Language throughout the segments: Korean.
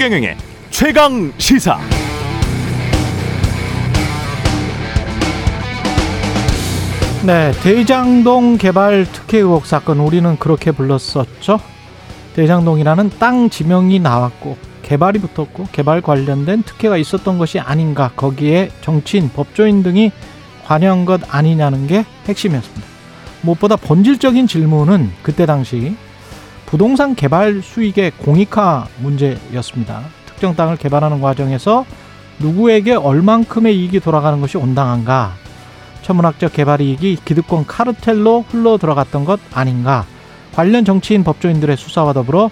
최경영의 최강 시사. 네, 대장동 개발 특혜 의혹 사건 우리는 그렇게 불렀었죠. 대장동이라는 땅 지명이 나왔고 개발이 붙었고 개발 관련된 특혜가 있었던 것이 아닌가 거기에 정치인, 법조인 등이 관여한 것 아니냐는 게 핵심이었습니다. 무엇보다 본질적인 질문은 그때 당시 부동산 개발 수익의 공익화 문제였습니다. 특정 땅을 개발하는 과정에서 누구에게 얼만큼의 이익이 돌아가는 것이 온당한가? 천문학적 개발 이익이 기득권 카르텔로 흘러 들어갔던 것 아닌가? 관련 정치인 법조인들의 수사와 더불어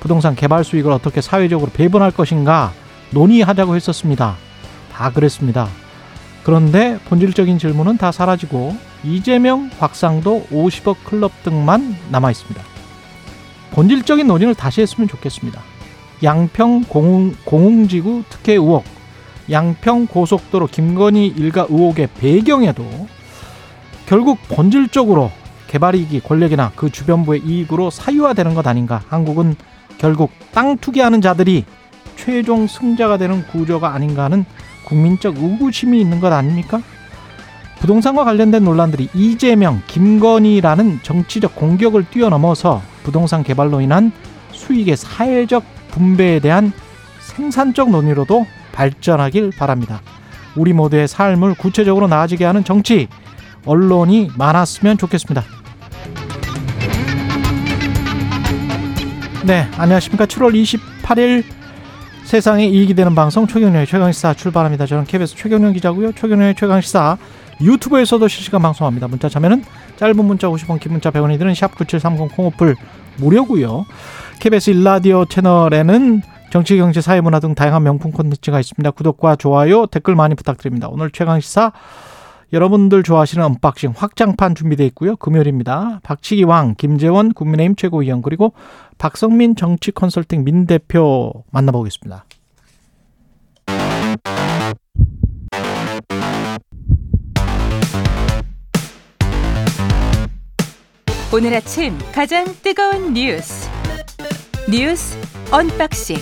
부동산 개발 수익을 어떻게 사회적으로 배분할 것인가 논의하자고 했었습니다. 다 그랬습니다. 그런데 본질적인 질문은 다 사라지고 이재명, 곽상도, 50억 클럽 등만 남아 있습니다. 본질적인 논의를 다시 했으면 좋겠습니다. 양평 공ung, 공ung지구 특혜 의혹, 양평 고속도로 김건희 일가 의혹의 배경에도 결국 본질적으로 개발이익이 권력이나 그 주변부의 이익으로 사유화되는 것 아닌가. 한국은 결국 땅 투기하는 자들이 최종 승자가 되는 구조가 아닌가 하는 국민적 의구심이 있는 것 아닙니까? 부동산과 관련된 논란들이 이재명, 김건희라는 정치적 공격을 뛰어넘어서 부동산 개발로 인한 수익의 사회적 분배에 대한 생산적 논의로도 발전하길 바랍니다. 우리 모두의 삶을 구체적으로 나아지게 하는 정치, 언론이 많았으면 좋겠습니다. 네, 안녕하십니까. 7월 28일 세상에 이익이 되는 방송 최경영의 최강시사 출발합니다. 저는 KBS 최경영 기자고요. 최경영의 최강시사 유튜브에서도 실시간 방송합니다. 문자 참여는 짧은 문자 50원, 긴 문자 100원이 드는 샵9730 콩어플 무료고요. KBS 1라디오 채널에는 정치, 경제, 사회, 문화 등 다양한 명품 콘텐츠가 있습니다. 구독과 좋아요, 댓글 많이 부탁드립니다. 오늘 최강시사 여러분들 좋아하시는 언박싱 확장판 준비되어 있고요. 금요일입니다. 박치기 왕, 김재원 국민의힘 최고위원 그리고 박성민 정치 컨설팅 민 대표 만나보겠습니다. 오늘 아침 가장 뜨거운 뉴스 뉴스 언박싱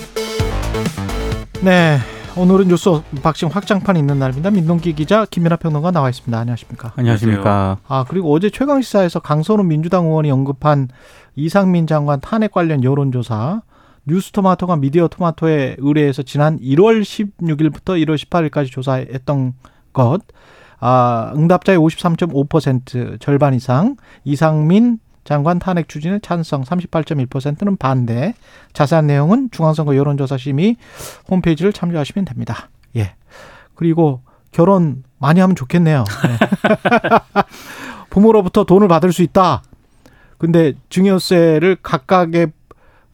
네, 오늘은 뉴스 언박싱 확장판 있는 날입니다. 민동기 기자 김민아 평론가 나와 있습니다. 안녕하십니까? 안녕하십니까. 아 그리고 어제 최강 시사에서 강선우 민주당 의원이 언급한 이상민 장관 탄핵 관련 여론조사 뉴스토마토가 미디어 토마토에 의뢰해서 지난 1월 16일부터 1월 18일까지 조사했던 것. 아, 응답자의 53.5% 절반 이상 이상민 장관 탄핵 추진에 찬성 38.1%는 반대. 자세한 내용은 중앙선거 여론조사심의 홈페이지를 참조하시면 됩니다. 예. 그리고 결혼 많이 하면 좋겠네요. 네. 부모로부터 돈을 받을 수 있다. 근데 증여세를 각각의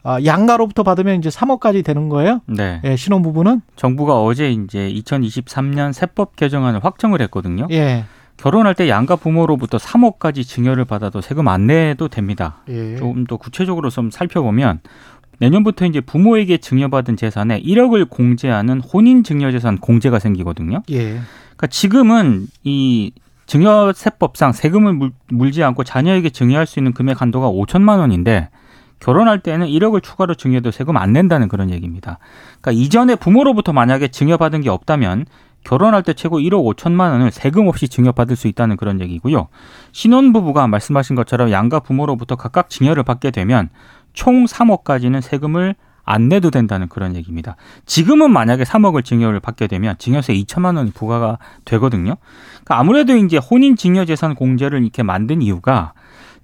아, 양가로부터 받으면 이제 3억까지 되는 거예요? 네. 예, 신혼부부는? 정부가 어제 이제 2023년 세법 개정안을 확정을 했거든요. 예. 결혼할 때 양가 부모로부터 3억까지 증여를 받아도 세금 안 내도 됩니다. 예. 조금 더 구체적으로 좀 살펴보면 내년부터 이제 부모에게 증여받은 재산에 1억을 공제하는 혼인 증여재산 공제가 생기거든요. 예. 그러니까 지금은 이 증여세법상 세금을 물, 물지 않고 자녀에게 증여할 수 있는 금액 한도가 5천만 원인데 결혼할 때는 1억을 추가로 증여도 세금 안 낸다는 그런 얘기입니다. 그러니까 이전에 부모로부터 만약에 증여받은 게 없다면 결혼할 때 최고 1억 5천만 원을 세금 없이 증여받을 수 있다는 그런 얘기고요. 신혼부부가 말씀하신 것처럼 양가 부모로부터 각각 증여를 받게 되면 총 3억까지는 세금을 안 내도 된다는 그런 얘기입니다. 지금은 만약에 3억을 증여를 받게 되면 증여세 2천만 원이 부과가 되거든요. 그러니까 아무래도 이제 혼인 증여 재산 공제를 이렇게 만든 이유가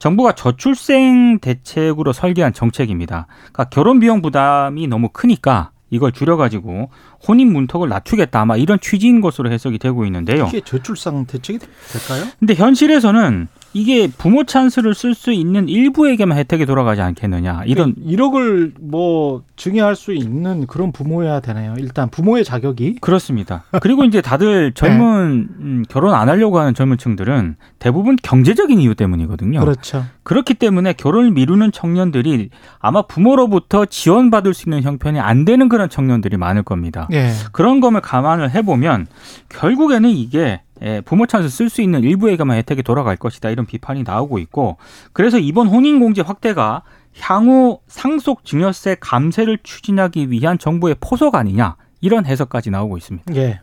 정부가 저출생 대책으로 설계한 정책입니다. 그러니까 결혼 비용 부담이 너무 크니까 이걸 줄여가지고 혼인 문턱을 낮추겠다 아마 이런 취지인 것으로 해석이 되고 있는데요. 이게 저출산 대책이 될까요? 근데 현실에서는 이게 부모 찬스를 쓸 수 있는 일부에게만 혜택이 돌아가지 않겠느냐 이런 1억을 뭐 증여할 수 있는 그런 부모여야 되나요? 일단 부모의 자격이 그렇습니다. 그리고 이제 다들 젊은 음, 결혼 안 하려고 하는 젊은 층들은 대부분 경제적인 이유 때문이거든요. 그렇죠. 그렇기 때문에 결혼을 미루는 청년들이 아마 부모로부터 지원받을 수 있는 형편이 안 되는 그런 청년들이 많을 겁니다. 예. 그런 점을 감안을 해보면 결국에는 이게 예, 부모 찬스 쓸수 있는 일부에게만 혜택이 돌아갈 것이다 이런 비판이 나오고 있고 그래서 이번 혼인공제 확대가 향후 상속 증여세 감세를 추진하기 위한 정부의 포석 아니냐 이런 해석까지 나오고 있습니다. 예.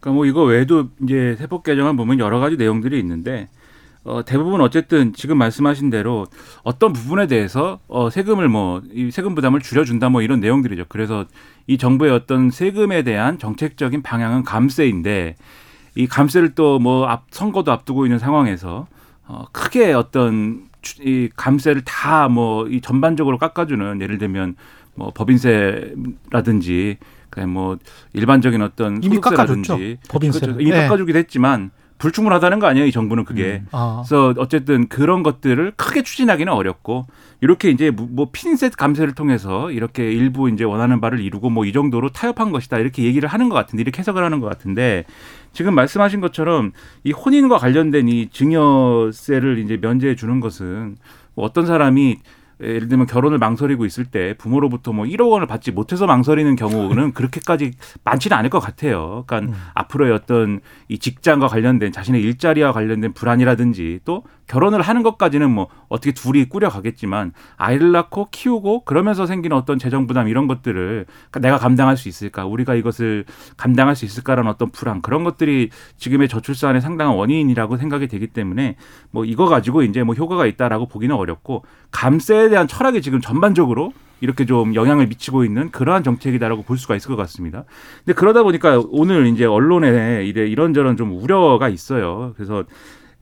그러니까 뭐 이거 외에도 이제 세법 개정안 보면 여러 가지 내용들이 있는데 어, 대부분 어쨌든 지금 말씀하신 대로 어떤 부분에 대해서 어, 세금을 뭐 이 세금 부담을 줄여준다 뭐 이런 내용들이죠. 그래서 이 정부의 어떤 세금에 대한 정책적인 방향은 감세인데 이 감세를 또 뭐 앞 선거도 앞두고 있는 상황에서 어, 크게 어떤 주- 이 감세를 다 뭐 이 전반적으로 깎아주는 예를 들면 뭐 법인세라든지 그냥 뭐 일반적인 어떤 이미 소득세라든지 깎아줬죠. 법인세를. 그렇죠. 이미 네. 깎아주기도 했지만 불충분하다는 거 아니에요 이 정부는 그게. 아. 그래서 어쨌든 그런 것들을 크게 추진하기는 어렵고 이렇게 이제 무- 뭐 핀셋 감세를 통해서 이렇게 일부 이제 원하는 바를 이루고 뭐 이 정도로 타협한 것이다 이렇게 얘기를 하는 것 같은데 이렇게 해석을 하는 것 같은데 지금 말씀하신 것처럼 이 혼인과 관련된 이 증여세를 이제 면제해 주는 것은 뭐 어떤 사람이 예를 들면 결혼을 망설이고 있을 때 부모로부터 뭐 1억 원을 받지 못해서 망설이는 경우는 그렇게까지 많지는 않을 것 같아요. 그러니까 앞으로의 어떤 이 직장과 관련된 자신의 일자리와 관련된 불안이라든지 또 결혼을 하는 것까지는 뭐 어떻게 둘이 꾸려가겠지만 아이를 낳고 키우고 그러면서 생기는 어떤 재정 부담 이런 것들을 그러니까 내가 감당할 수 있을까? 우리가 이것을 감당할 수 있을까라는 어떤 불안. 그런 것들이 지금의 저출산의 상당한 원인이라고 생각이 되기 때문에 뭐 이거 가지고 이제 뭐 효과가 있다라고 보기는 어렵고 감세 에 대한 철학이 지금 전반적으로 이렇게 좀 영향을 미치고 있는 그러한 정책이다라고 볼 수가 있을 것 같습니다. 근데 그러다 보니까 오늘 이제 언론에 이래 이런저런 좀 우려가 있어요. 그래서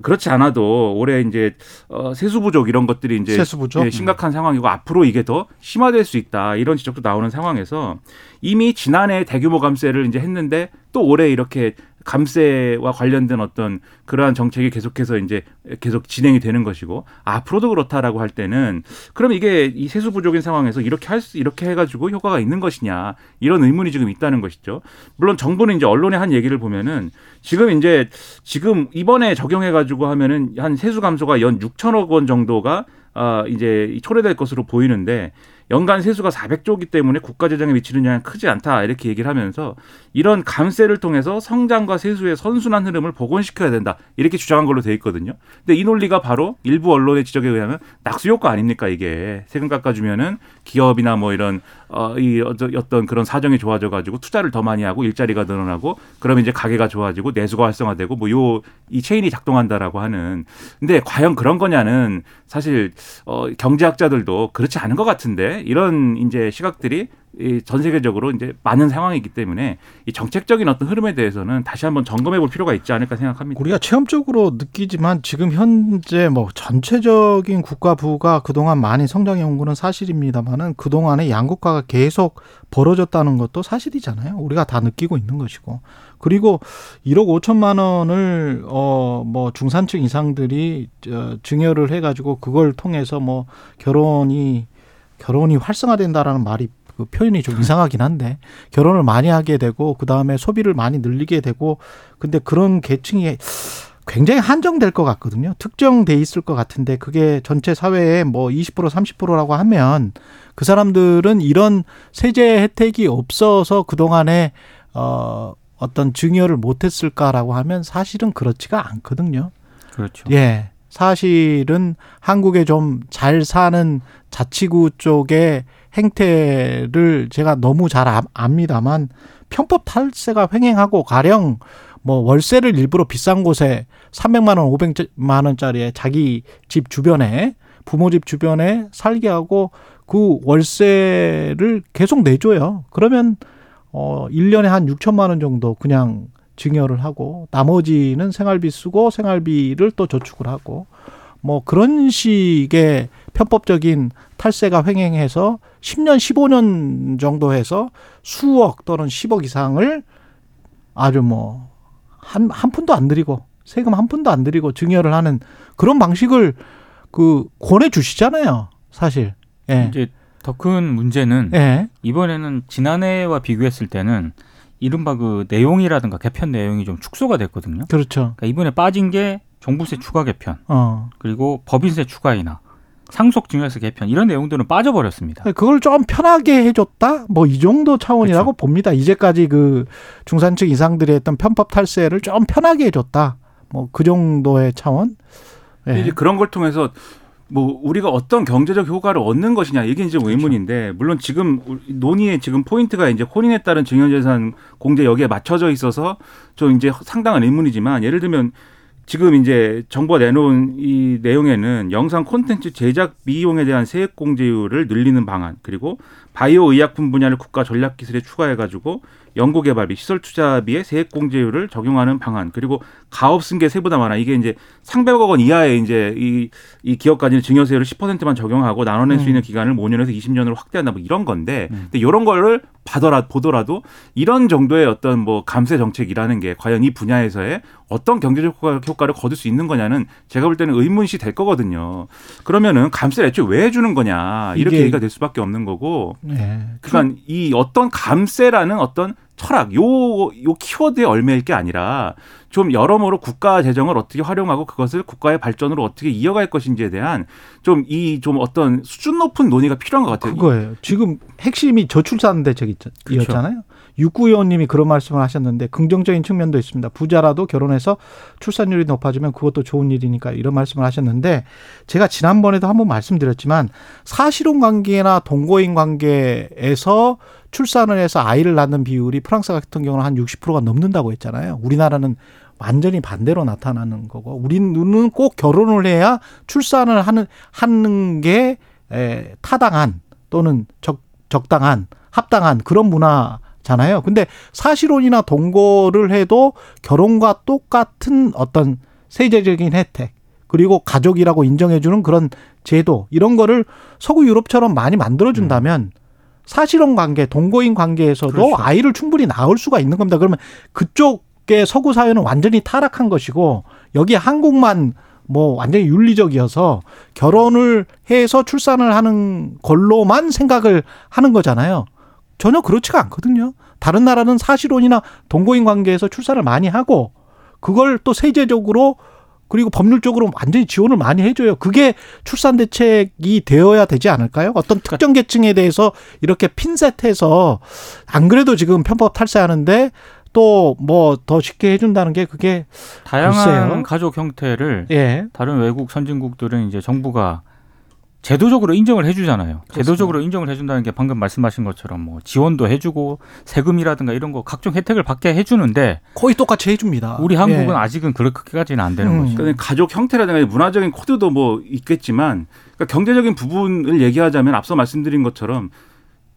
그렇지 않아도 올해 이제 어 세수 부족 이런 것들이 이제 세수 부족? 예, 심각한 상황이고 앞으로 이게 더 심화될 수 있다 이런 지적도 나오는 상황에서 이미 지난해 대규모 감세를 이제 했는데 또 올해 이렇게 감세와 관련된 어떤 그러한 정책이 계속해서 이제 계속 진행이 되는 것이고 앞으로도 그렇다라고 할 때는 그럼 이게 이 세수 부족인 상황에서 이렇게 할 수 이렇게 해가지고 효과가 있는 것이냐 이런 의문이 지금 있다는 것이죠. 물론 정부는 이제 언론에 한 얘기를 보면은 지금 이제 지금 이번에 적용해가지고 하면은 한 세수 감소가 연 6천억 원 정도가 아 이제 초래될 것으로 보이는데 연간 세수가 400조기 때문에 국가 재정에 미치는 영향이 크지 않다 이렇게 얘기를 하면서 이런 감세를 통해서 성장과 세수의 선순환 흐름을 복원시켜야 된다. 이렇게 주장한 걸로 돼 있거든요. 근데 이 논리가 바로 일부 언론의 지적에 의하면 낙수 효과 아닙니까 이게? 세금 깎아주면은 기업이나 뭐 이런 어이 어떤 그런 사정이 좋아져 가지고 투자를 더 많이 하고 일자리가 늘어나고 그러면 이제 가게가 좋아지고 내수가 활성화되고 뭐 요 이 체인이 작동한다라고 하는. 근데 과연 그런 거냐는 사실 어 경제학자들도 그렇지 않은 것 같은데 이런 이제 시각들이 이전 세계적으로 이제 많은 상황이기 때문에 이 정책적인 어떤 흐름에 대해서는 다시 한번 점검해 볼 필요가 있지 않을까 생각합니다. 우리가 체험적으로 느끼지만 지금 현재 뭐 전체적인 국가 부가 그동안 많이 성장해 온 거는 사실입니다만은 그동안에 양극화가 계속 벌어졌다는 것도 사실이잖아요. 우리가 다 느끼고 있는 것이고. 그리고 1억 5천만 원을 어 뭐 중산층 이상들이 저 증여를 해 가지고 그걸 통해서 뭐 결혼이 결혼이 활성화된다라는 말이 그 표현이 좀 이상하긴 한데 결혼을 많이 하게 되고 그 다음에 소비를 많이 늘리게 되고 근데 그런 계층이 굉장히 한정될 것 같거든요. 특정돼 있을 것 같은데 그게 전체 사회에 뭐20% 30%라고 하면 그 사람들은 이런 세제 혜택이 없어서 그 동안에 어 어떤 증여를 못했을까라고 하면 사실은 그렇지가 않거든요. 그렇죠. 예. 사실은 한국에 좀 잘 사는 자치구 쪽의 행태를 제가 너무 잘 아- 압니다만 편법 탈세가 횡행하고 가령 뭐 월세를 일부러 비싼 곳에 300만 원, 500만 원짜리에 자기 집 주변에 부모 집 주변에 살게 하고 그 월세를 계속 내줘요. 그러면 어 1년에 한 6천만 원 정도 그냥 증여를 하고 나머지는 생활비 쓰고 생활비를 또 저축을 하고 뭐 그런 식의 편법적인 탈세가 횡행해서 10년, 15년 정도 해서 수억 또는 10억 이상을 아주 뭐 한, 한 푼도 안 들이고 세금 한 푼도 안 들이고 증여를 하는 그런 방식을 그 권해 주시잖아요. 사실. 예. 이제 더 큰 문제는 예. 이번에는 지난해와 비교했을 때는 이른바 그 내용이라든가 개편 내용이 좀 축소가 됐거든요. 그렇죠. 그러니까 이번에 빠진 게 종부세 추가 개편 어. 그리고 법인세 추가 인하, 상속 증여세 개편 이런 내용들은 빠져버렸습니다. 그걸 좀 편하게 해줬다? 뭐 이 정도 차원이라고 봅니다. 이제까지 그 중산층 이상들이 했던 편법 탈세를 좀 편하게 해줬다. 뭐 그 정도의 차원. 예. 이제 그런 걸 통해서 뭐 우리가 어떤 경제적 효과를 얻는 것이냐 이게 이제 의문인데 물론 지금 논의의 지금 포인트가 이제 혼인에 따른 증여재산 공제 여기에 맞춰져 있어서 좀 이제 상당한 의문이지만 예를 들면 지금 이제 정부가 내놓은 이 내용에는 영상 콘텐츠 제작 비용에 대한 세액 공제율을 늘리는 방안 그리고 바이오 의약품 분야를 국가 전략 기술에 추가해 가지고 연구 개발비, 시설 투자비의 세액 공제율을 적용하는 방안, 그리고 가업 승계 세부담 하나 이게 이제 상백억 원 이하의 이제 이, 이 기업까지는 증여세율을 10%만 적용하고 나눠낼 수 있는 음. 기간을 5년에서 20년으로 확대한다 뭐 이런 건데, 음. 근데 이런 거를 받더라 보더라도 이런 정도의 어떤 뭐 감세 정책이라는 게 과연 이 분야에서의 어떤 경제적 효과 를 거둘 수 있는 거냐는 제가 볼 때는 의문시 될 거거든요. 그러면은 감세를 애초에 왜 해주는 거냐 이렇게 얘기가 될 수밖에 없는 거고. 네. 그러니까 이 어떤 감세라는 어떤 철학 요요 키워드에 얽매일 게 아니라 좀 여러모로 국가 재정을 어떻게 활용하고 그것을 국가의 발전으로 어떻게 이어갈 것인지에 대한 좀 이좀 좀 어떤 수준 높은 논의가 필요한 것 같아요. 그거예요. 지금 핵심이 저출산 대책이었잖아요. 그렇죠. 육구 의원님이 그런 말씀을 하셨는데 긍정적인 측면도 있습니다. 부자라도 결혼해서 출산율이 높아지면 그것도 좋은 일이니까 이런 말씀을 하셨는데 제가 지난번에도 한번 말씀드렸지만 사실혼 관계나 동거인 관계에서 출산을 해서 아이를 낳는 비율이 프랑스 같은 경우는 한 60%가 넘는다고 했잖아요. 우리나라는 완전히 반대로 나타나는 거고 우리는 꼭 결혼을 해야 출산을 하는 하는 게 에, 타당한 또는 적 적당한 합당한 그런 문화 잖아요. 근데 사실혼이나 동거를 해도 결혼과 똑같은 어떤 세제적인 혜택 그리고 가족이라고 인정해주는 그런 제도 이런 거를 서구 유럽처럼 많이 만들어준다면 음. 사실혼 관계, 동거인 관계에서도 그렇죠. 아이를 충분히 낳을 수가 있는 겁니다. 그러면 그쪽의 서구 사회는 완전히 타락한 것이고 여기 한국만 뭐 완전히 윤리적이어서 결혼을 해서 출산을 하는 걸로만 생각을 하는 거잖아요. 전혀 그렇지가 않거든요. 다른 나라는 사실혼이나 동거인 관계에서 출산을 많이 하고 그걸 또 세제적으로 그리고 법률적으로 완전히 지원을 많이 해줘요. 그게 출산 대책이 되어야 되지 않을까요? 어떤 그러니까 특정 계층에 대해서 이렇게 핀셋해서 안 그래도 지금 편법 탈세하는데 또 뭐 더 쉽게 해준다는 게 그게 다양한 글쎄요. 가족 형태를 예. 다른 외국 선진국들은 이제 정부가 제도적으로 인정을 해주잖아요. 그렇습니다. 제도적으로 인정을 해준다는 게 방금 말씀하신 것처럼 뭐 지원도 해주고 세금이라든가 이런 거 각종 혜택을 받게 해주는데 거의 똑같이 해줍니다. 우리 한국은 예. 아직은 그렇게까지는 안 되는 음. 거죠. 그러니까 가족 형태라든가 문화적인 코드도 뭐 있겠지만 그러니까 경제적인 부분을 얘기하자면 앞서 말씀드린 것처럼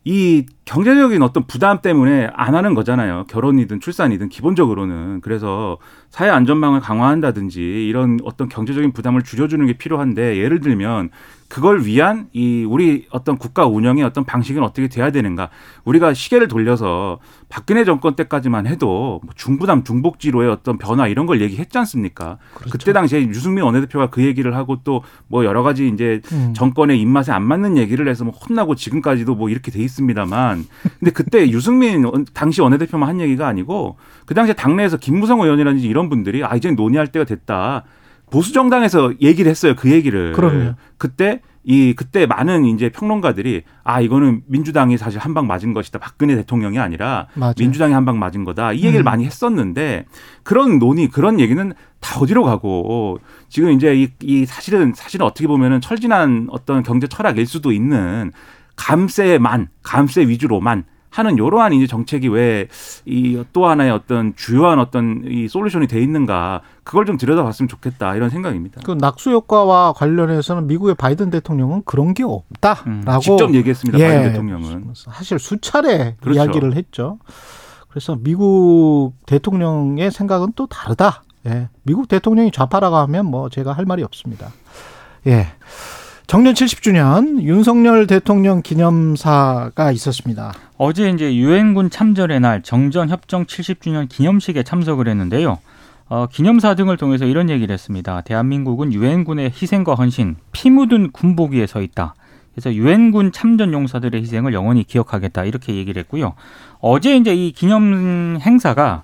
이 경제적인 어떤 부담 때문에 안 하는 거잖아요. 결혼이든 출산이든 기본적으로는. 그래서 사회 안전망을 강화한다든지 이런 어떤 경제적인 부담을 줄여주는 게 필요한데 예를 들면 그걸 위한 이 우리 어떤 국가 운영의 어떤 방식은 어떻게 돼야 되는가. 우리가 시계를 돌려서 박근혜 정권 때까지만 해도 뭐 중부담 중복지로의 어떤 변화 이런 걸 얘기했지 않습니까? 그렇죠. 그때 당시에 유승민 원내대표가 그 얘기를 하고 또 뭐 여러 가지 이제 음. 정권의 입맛에 안 맞는 얘기를 해서 뭐 혼나고 지금까지도 뭐 이렇게 돼 있습니다만 근데 그때 유승민 당시 원내대표만 한 얘기가 아니고 그 당시에 당내에서 김무성 의원이라든지 이런 분들이 아 이제 논의할 때가 됐다. 보수 정당에서 얘기를 했어요. 그 얘기를. 그럼요. 그때 이 그때 많은 이제 평론가들이 아 이거는 민주당이 사실 한 방 맞은 것이다. 박근혜 대통령이 아니라 맞아요. 민주당이 한 방 맞은 거다. 이 얘기를 음. 많이 했었는데 그런 논의 그런 얘기는 다 어디로 가고 지금 이제 이, 이 사실은 사실은 어떻게 보면은 철진한 어떤 경제 철학일 수도 있는 감세만 감세 위주로만 하는 이러한 이제 정책이 왜 이 또 하나의 어떤 주요한 어떤 이 솔루션이 돼 있는가 그걸 좀 들여다봤으면 좋겠다 이런 생각입니다. 그 낙수 효과와 관련해서는 미국의 바이든 대통령은 그런 게 없다라고 음, 직접 얘기했습니다. 예, 바이든 대통령은 사실 수차례 그렇죠. 이야기를 했죠. 그래서 미국 대통령의 생각은 또 다르다. 예. 미국 대통령이 좌파라고 하면 뭐 제가 할 말이 없습니다. 예. 정년 70주년 윤석열 대통령 기념사가 있었습니다. 어제 이제 유엔군 참전의 날 정전 협정 70주년 기념식에 참석을 했는데요. 어, 기념사 등을 통해서 이런 얘기를 했습니다. 대한민국은 유엔군의 희생과 헌신, 피 묻은 군복 위에 서 있다. 그래서 유엔군 참전 용사들의 희생을 영원히 기억하겠다 이렇게 얘기를 했고요. 어제 이제 이 기념 행사가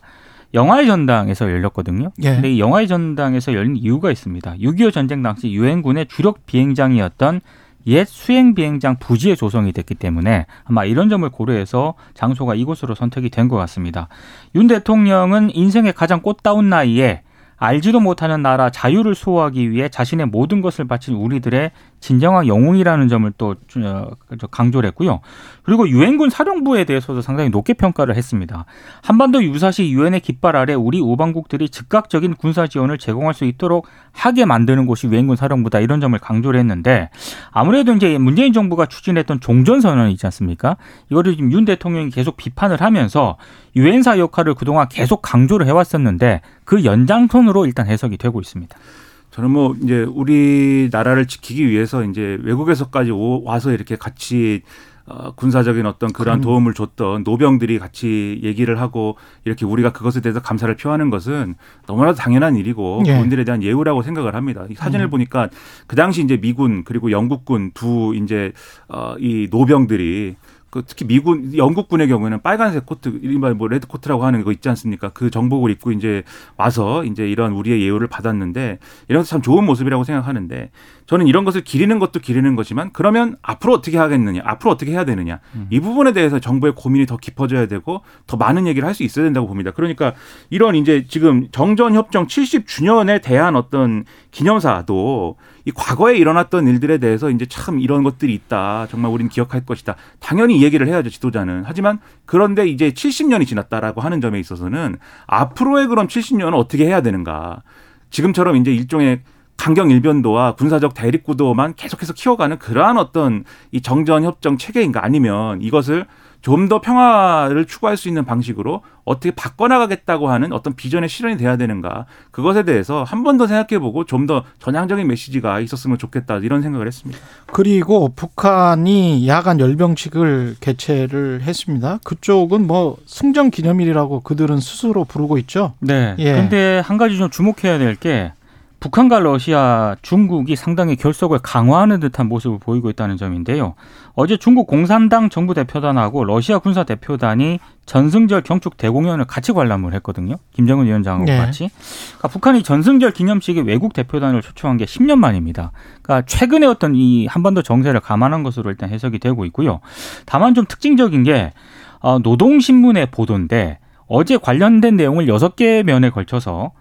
영화의 전당에서 열렸거든요. 예. 근데 이 영화의 전당에서 열린 이유가 있습니다. 6.25 전쟁 당시 유엔군의 주력 비행장이었던 옛 수행 비행장 부지에 조성이 됐기 때문에 아마 이런 점을 고려해서 장소가 이곳으로 선택이 된 것 같습니다. 윤 대통령은 인생의 가장 꽃다운 나이에 알지도 못하는 나라 자유를 수호하기 위해 자신의 모든 것을 바친 우리들의 진정한 영웅이라는 점을 또 어, 강조를 했고요. 그리고 유엔군 사령부에 대해서도 상당히 높게 평가를 했습니다. 한반도 유사시 유엔의 깃발 아래 우리 우방국들이 즉각적인 군사 지원을 제공할 수 있도록 하게 만드는 곳이 유엔군 사령부다 이런 점을 강조를 했는데 아무래도 이제 문재인 정부가 추진했던 종전 선언 있지 않습니까? 이거를 지금 윤 대통령이 계속 비판을 하면서 유엔사 역할을 그동안 계속 강조를 해왔었는데 그 연장선으로 일단 해석이 되고 있습니다. 저는 뭐 이제 우리 나라를 지키기 위해서 이제 외국에서까지 오, 와서 이렇게 같이 어, 군사적인 어떤 그러한 그럼. 도움을 줬던 노병들이 같이 얘기를 하고 이렇게 우리가 그것에 대해서 감사를 표하는 것은 너무나도 당연한 일이고 예. 그분들에 대한 예우라고 생각을 합니다. 이 사진을 음. 보니까 그 당시 이제 미군 그리고 영국군 두 이제 어, 이 노병들이 그 특히 미군 영국군의 경우에는 빨간색 코트 일반 뭐 red coat라고 하는 거 있지 않습니까? 그 정복을 입고 이제 와서 이제 이런 우리의 예우를 받았는데 이런 것도 참 좋은 모습이라고 생각하는데 저는 이런 것을 기리는 것도 기리는 거지만 그러면 앞으로 어떻게 하겠느냐, 앞으로 어떻게 해야 되느냐 음. 이 부분에 대해서 정부의 고민이 더 깊어져야 되고 더 많은 얘기를 할 수 있어야 된다고 봅니다. 그러니까 이런 이제 지금 정전 협정 70주년에 대한 어떤 기념사도 이 과거에 일어났던 일들에 대해서 이제 참 이런 것들이 있다. 정말 우리는 기억할 것이다. 당연히 이 얘기를 해야죠, 지도자는. 하지만 그런데 이제 70년이 지났다라고 하는 점에 있어서는 앞으로의 그럼 70년은 어떻게 해야 되는가. 지금처럼 이제 일종의 강경 일변도와 군사적 대립 구도만 계속해서 키워가는 그러한 어떤 이 정전 협정 체계인가 아니면 이것을 좀 더 평화를 추구할 수 있는 방식으로 어떻게 바꿔나가겠다고 하는 어떤 비전의 실현이 돼야 되는가 그것에 대해서 한 번 더 생각해보고 좀 더 전향적인 메시지가 있었으면 좋겠다 이런 생각을 했습니다. 그리고 북한이 야간 열병식을 개최를 했습니다. 그쪽은 뭐 승전 기념일이라고 그들은 스스로 부르고 있죠. 네. 예. 근데 한 가지 좀 주목해야 될 게 북한과 러시아, 중국이 상당히 결속을 강화하는 듯한 모습을 보이고 있다는 점인데요. 어제 중국 공산당 정부 대표단하고 러시아 군사 대표단이 전승절 경축 대공연을 같이 관람을 했거든요. 김정은 위원장하고 네. 같이. 그러니까 북한이 전승절 기념식에 외국 대표단을 초청한 게 10년 만입니다. 그러니까 최근에 어떤 이 한반도 정세를 감안한 것으로 일단 해석이 되고 있고요. 다만 좀 특징적인 게 어, 노동신문의 보도인데 어제 관련된 내용을 여섯 개 면에 걸쳐서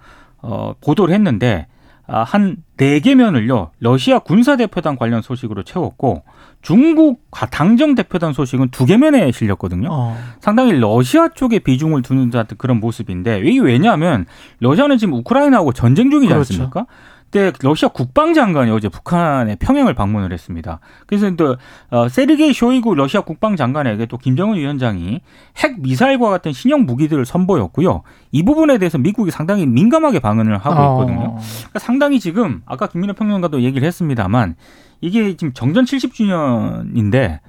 어, 보도를 했는데 아, 한네개 면을요 러시아 군사 대표단 관련 소식으로 채웠고 중국 당정 대표단 소식은 두 개 면에 실렸거든요. 어. 상당히 러시아 쪽에 비중을 두는 듯한 그런 모습인데 이게 왜냐하면 러시아는 지금 우크라이나하고 전쟁 중이지 그렇죠. 않습니까? 때 러시아 국방장관이 어제 북한의 평양을 방문을 했습니다. 그래서 또 어, 세르게이 쇼이구 러시아 국방장관에게 또 김정은 위원장이 핵 미사일과 같은 신형 무기들을 선보였고요. 이 부분에 대해서 미국이 상당히 민감하게 반응을 하고 어. 있거든요. 그러니까 상당히 지금 아까 김민호 평론가도 얘기를 했습니다만 이게 지금 정전 70주년인데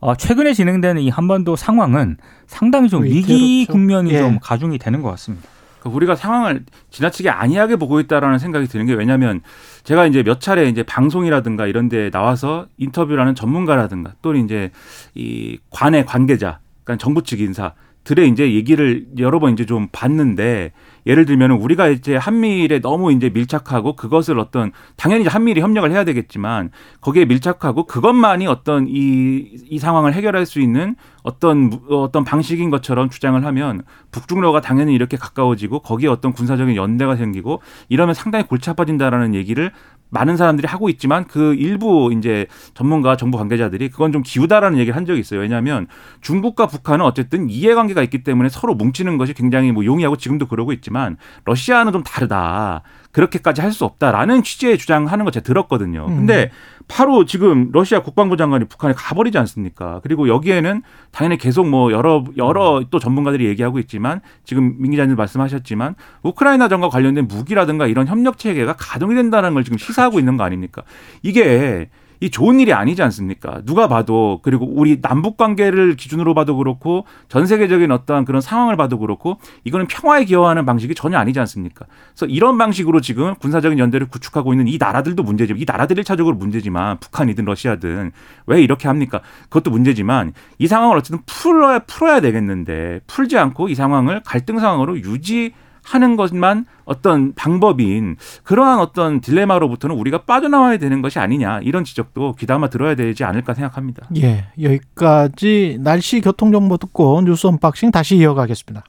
어, 최근에 진행되는 이 한반도 상황은 상당히 좀 위기 국면이 예. 좀 가중이 되는 것 같습니다. 그러니까 우리가 상황을 지나치게 안이하게 보고 있다라는 생각이 드는 게 왜냐하면 제가 이제 몇 차례 이제 방송이라든가 이런 데 나와서 인터뷰라는 전문가라든가 또는 이제 이 관의 관계자, 그러니까 정부 측 인사 들의 이제 얘기를 여러 번 이제 좀 봤는데 예를 들면은 우리가 이제 한미일에 너무 이제 밀착하고 그것을 어떤 당연히 한미일이 협력을 해야 되겠지만 거기에 밀착하고 그것만이 어떤 이, 이 상황을 해결할 수 있는 어떤 어떤 방식인 것처럼 주장을 하면 북중러가 당연히 이렇게 가까워지고 거기에 어떤 군사적인 연대가 생기고 이러면 상당히 골치 아파진다라는 얘기를 많은 사람들이 하고 있지만 그 일부 이제 전문가 정부 관계자들이 그건 좀 기우다라는 얘기를 한 적이 있어요. 왜냐하면 중국과 북한은 어쨌든 이해관계가 있기 때문에 서로 뭉치는 것이 굉장히 뭐 용이하고 지금도 그러고 있지만 러시아는 좀 다르다. 그렇게까지 할 수 없다라는 취지의 주장하는 거 제가 들었거든요. 음. 근데 바로 지금 러시아 국방부 장관이 북한에 가버리지 않습니까? 그리고 여기에는 당연히 계속 뭐 여러 여러 음. 또 전문가들이 얘기하고 있지만 지금 민 기자님 말씀하셨지만 우크라이나 전과 관련된 무기라든가 이런 협력 체계가 가동이 된다는 걸 지금 시사하고 있는 거 아닙니까? 이게 이 좋은 일이 아니지 않습니까? 누가 봐도 그리고 우리 남북 관계를 기준으로 봐도 그렇고 전 세계적인 어떠한 그런 상황을 봐도 그렇고 이거는 평화에 기여하는 방식이 전혀 아니지 않습니까? 그래서 이런 방식으로 지금 군사적인 연대를 구축하고 있는 이 나라들도 문제지만 이 나라들이 차적으로 문제지만 북한이든 러시아든 왜 이렇게 합니까? 그것도 문제지만 이 상황을 어쨌든 풀어야 풀어야 되겠는데 풀지 않고 이 상황을 갈등 상황으로 유지 하는 것만 어떤 방법인 그러한 어떤 딜레마로부터는 우리가 빠져나와야 되는 것이 아니냐 이런 지적도 귀담아 들어야 되지 않을까 생각합니다. 예, 여기까지 날씨 교통 정보 듣고 뉴스 언박싱 다시 이어가겠습니다.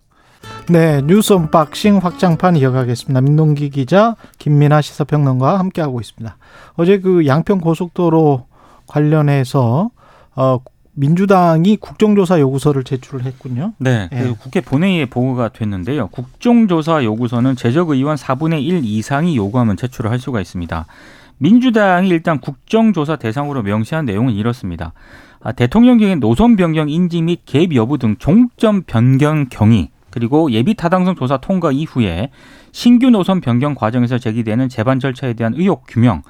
네, 뉴스 언박싱 확장판 이어가겠습니다. 민동기 기자, 김민아 시사평론가와 함께하고 있습니다. 어제 그 양평 고속도로 관련해서 어, 민주당이 국정조사 요구서를 제출을 했군요. 네, 예. 그 국회 본회의에 보고가 됐는데요. 국정조사 요구서는 재적 의원 4분의 1 이상이 요구하면 제출을 할 수가 있습니다. 민주당이 일단 국정조사 대상으로 명시한 내용은 이렇습니다. 아, 대통령경의 노선 변경 인지 및 개입 여부 등 종점 변경 경위 그리고 예비 타당성 조사 통과 이후에 신규 노선 변경 과정에서 제기되는 재반 절차에 대한 의혹 규명,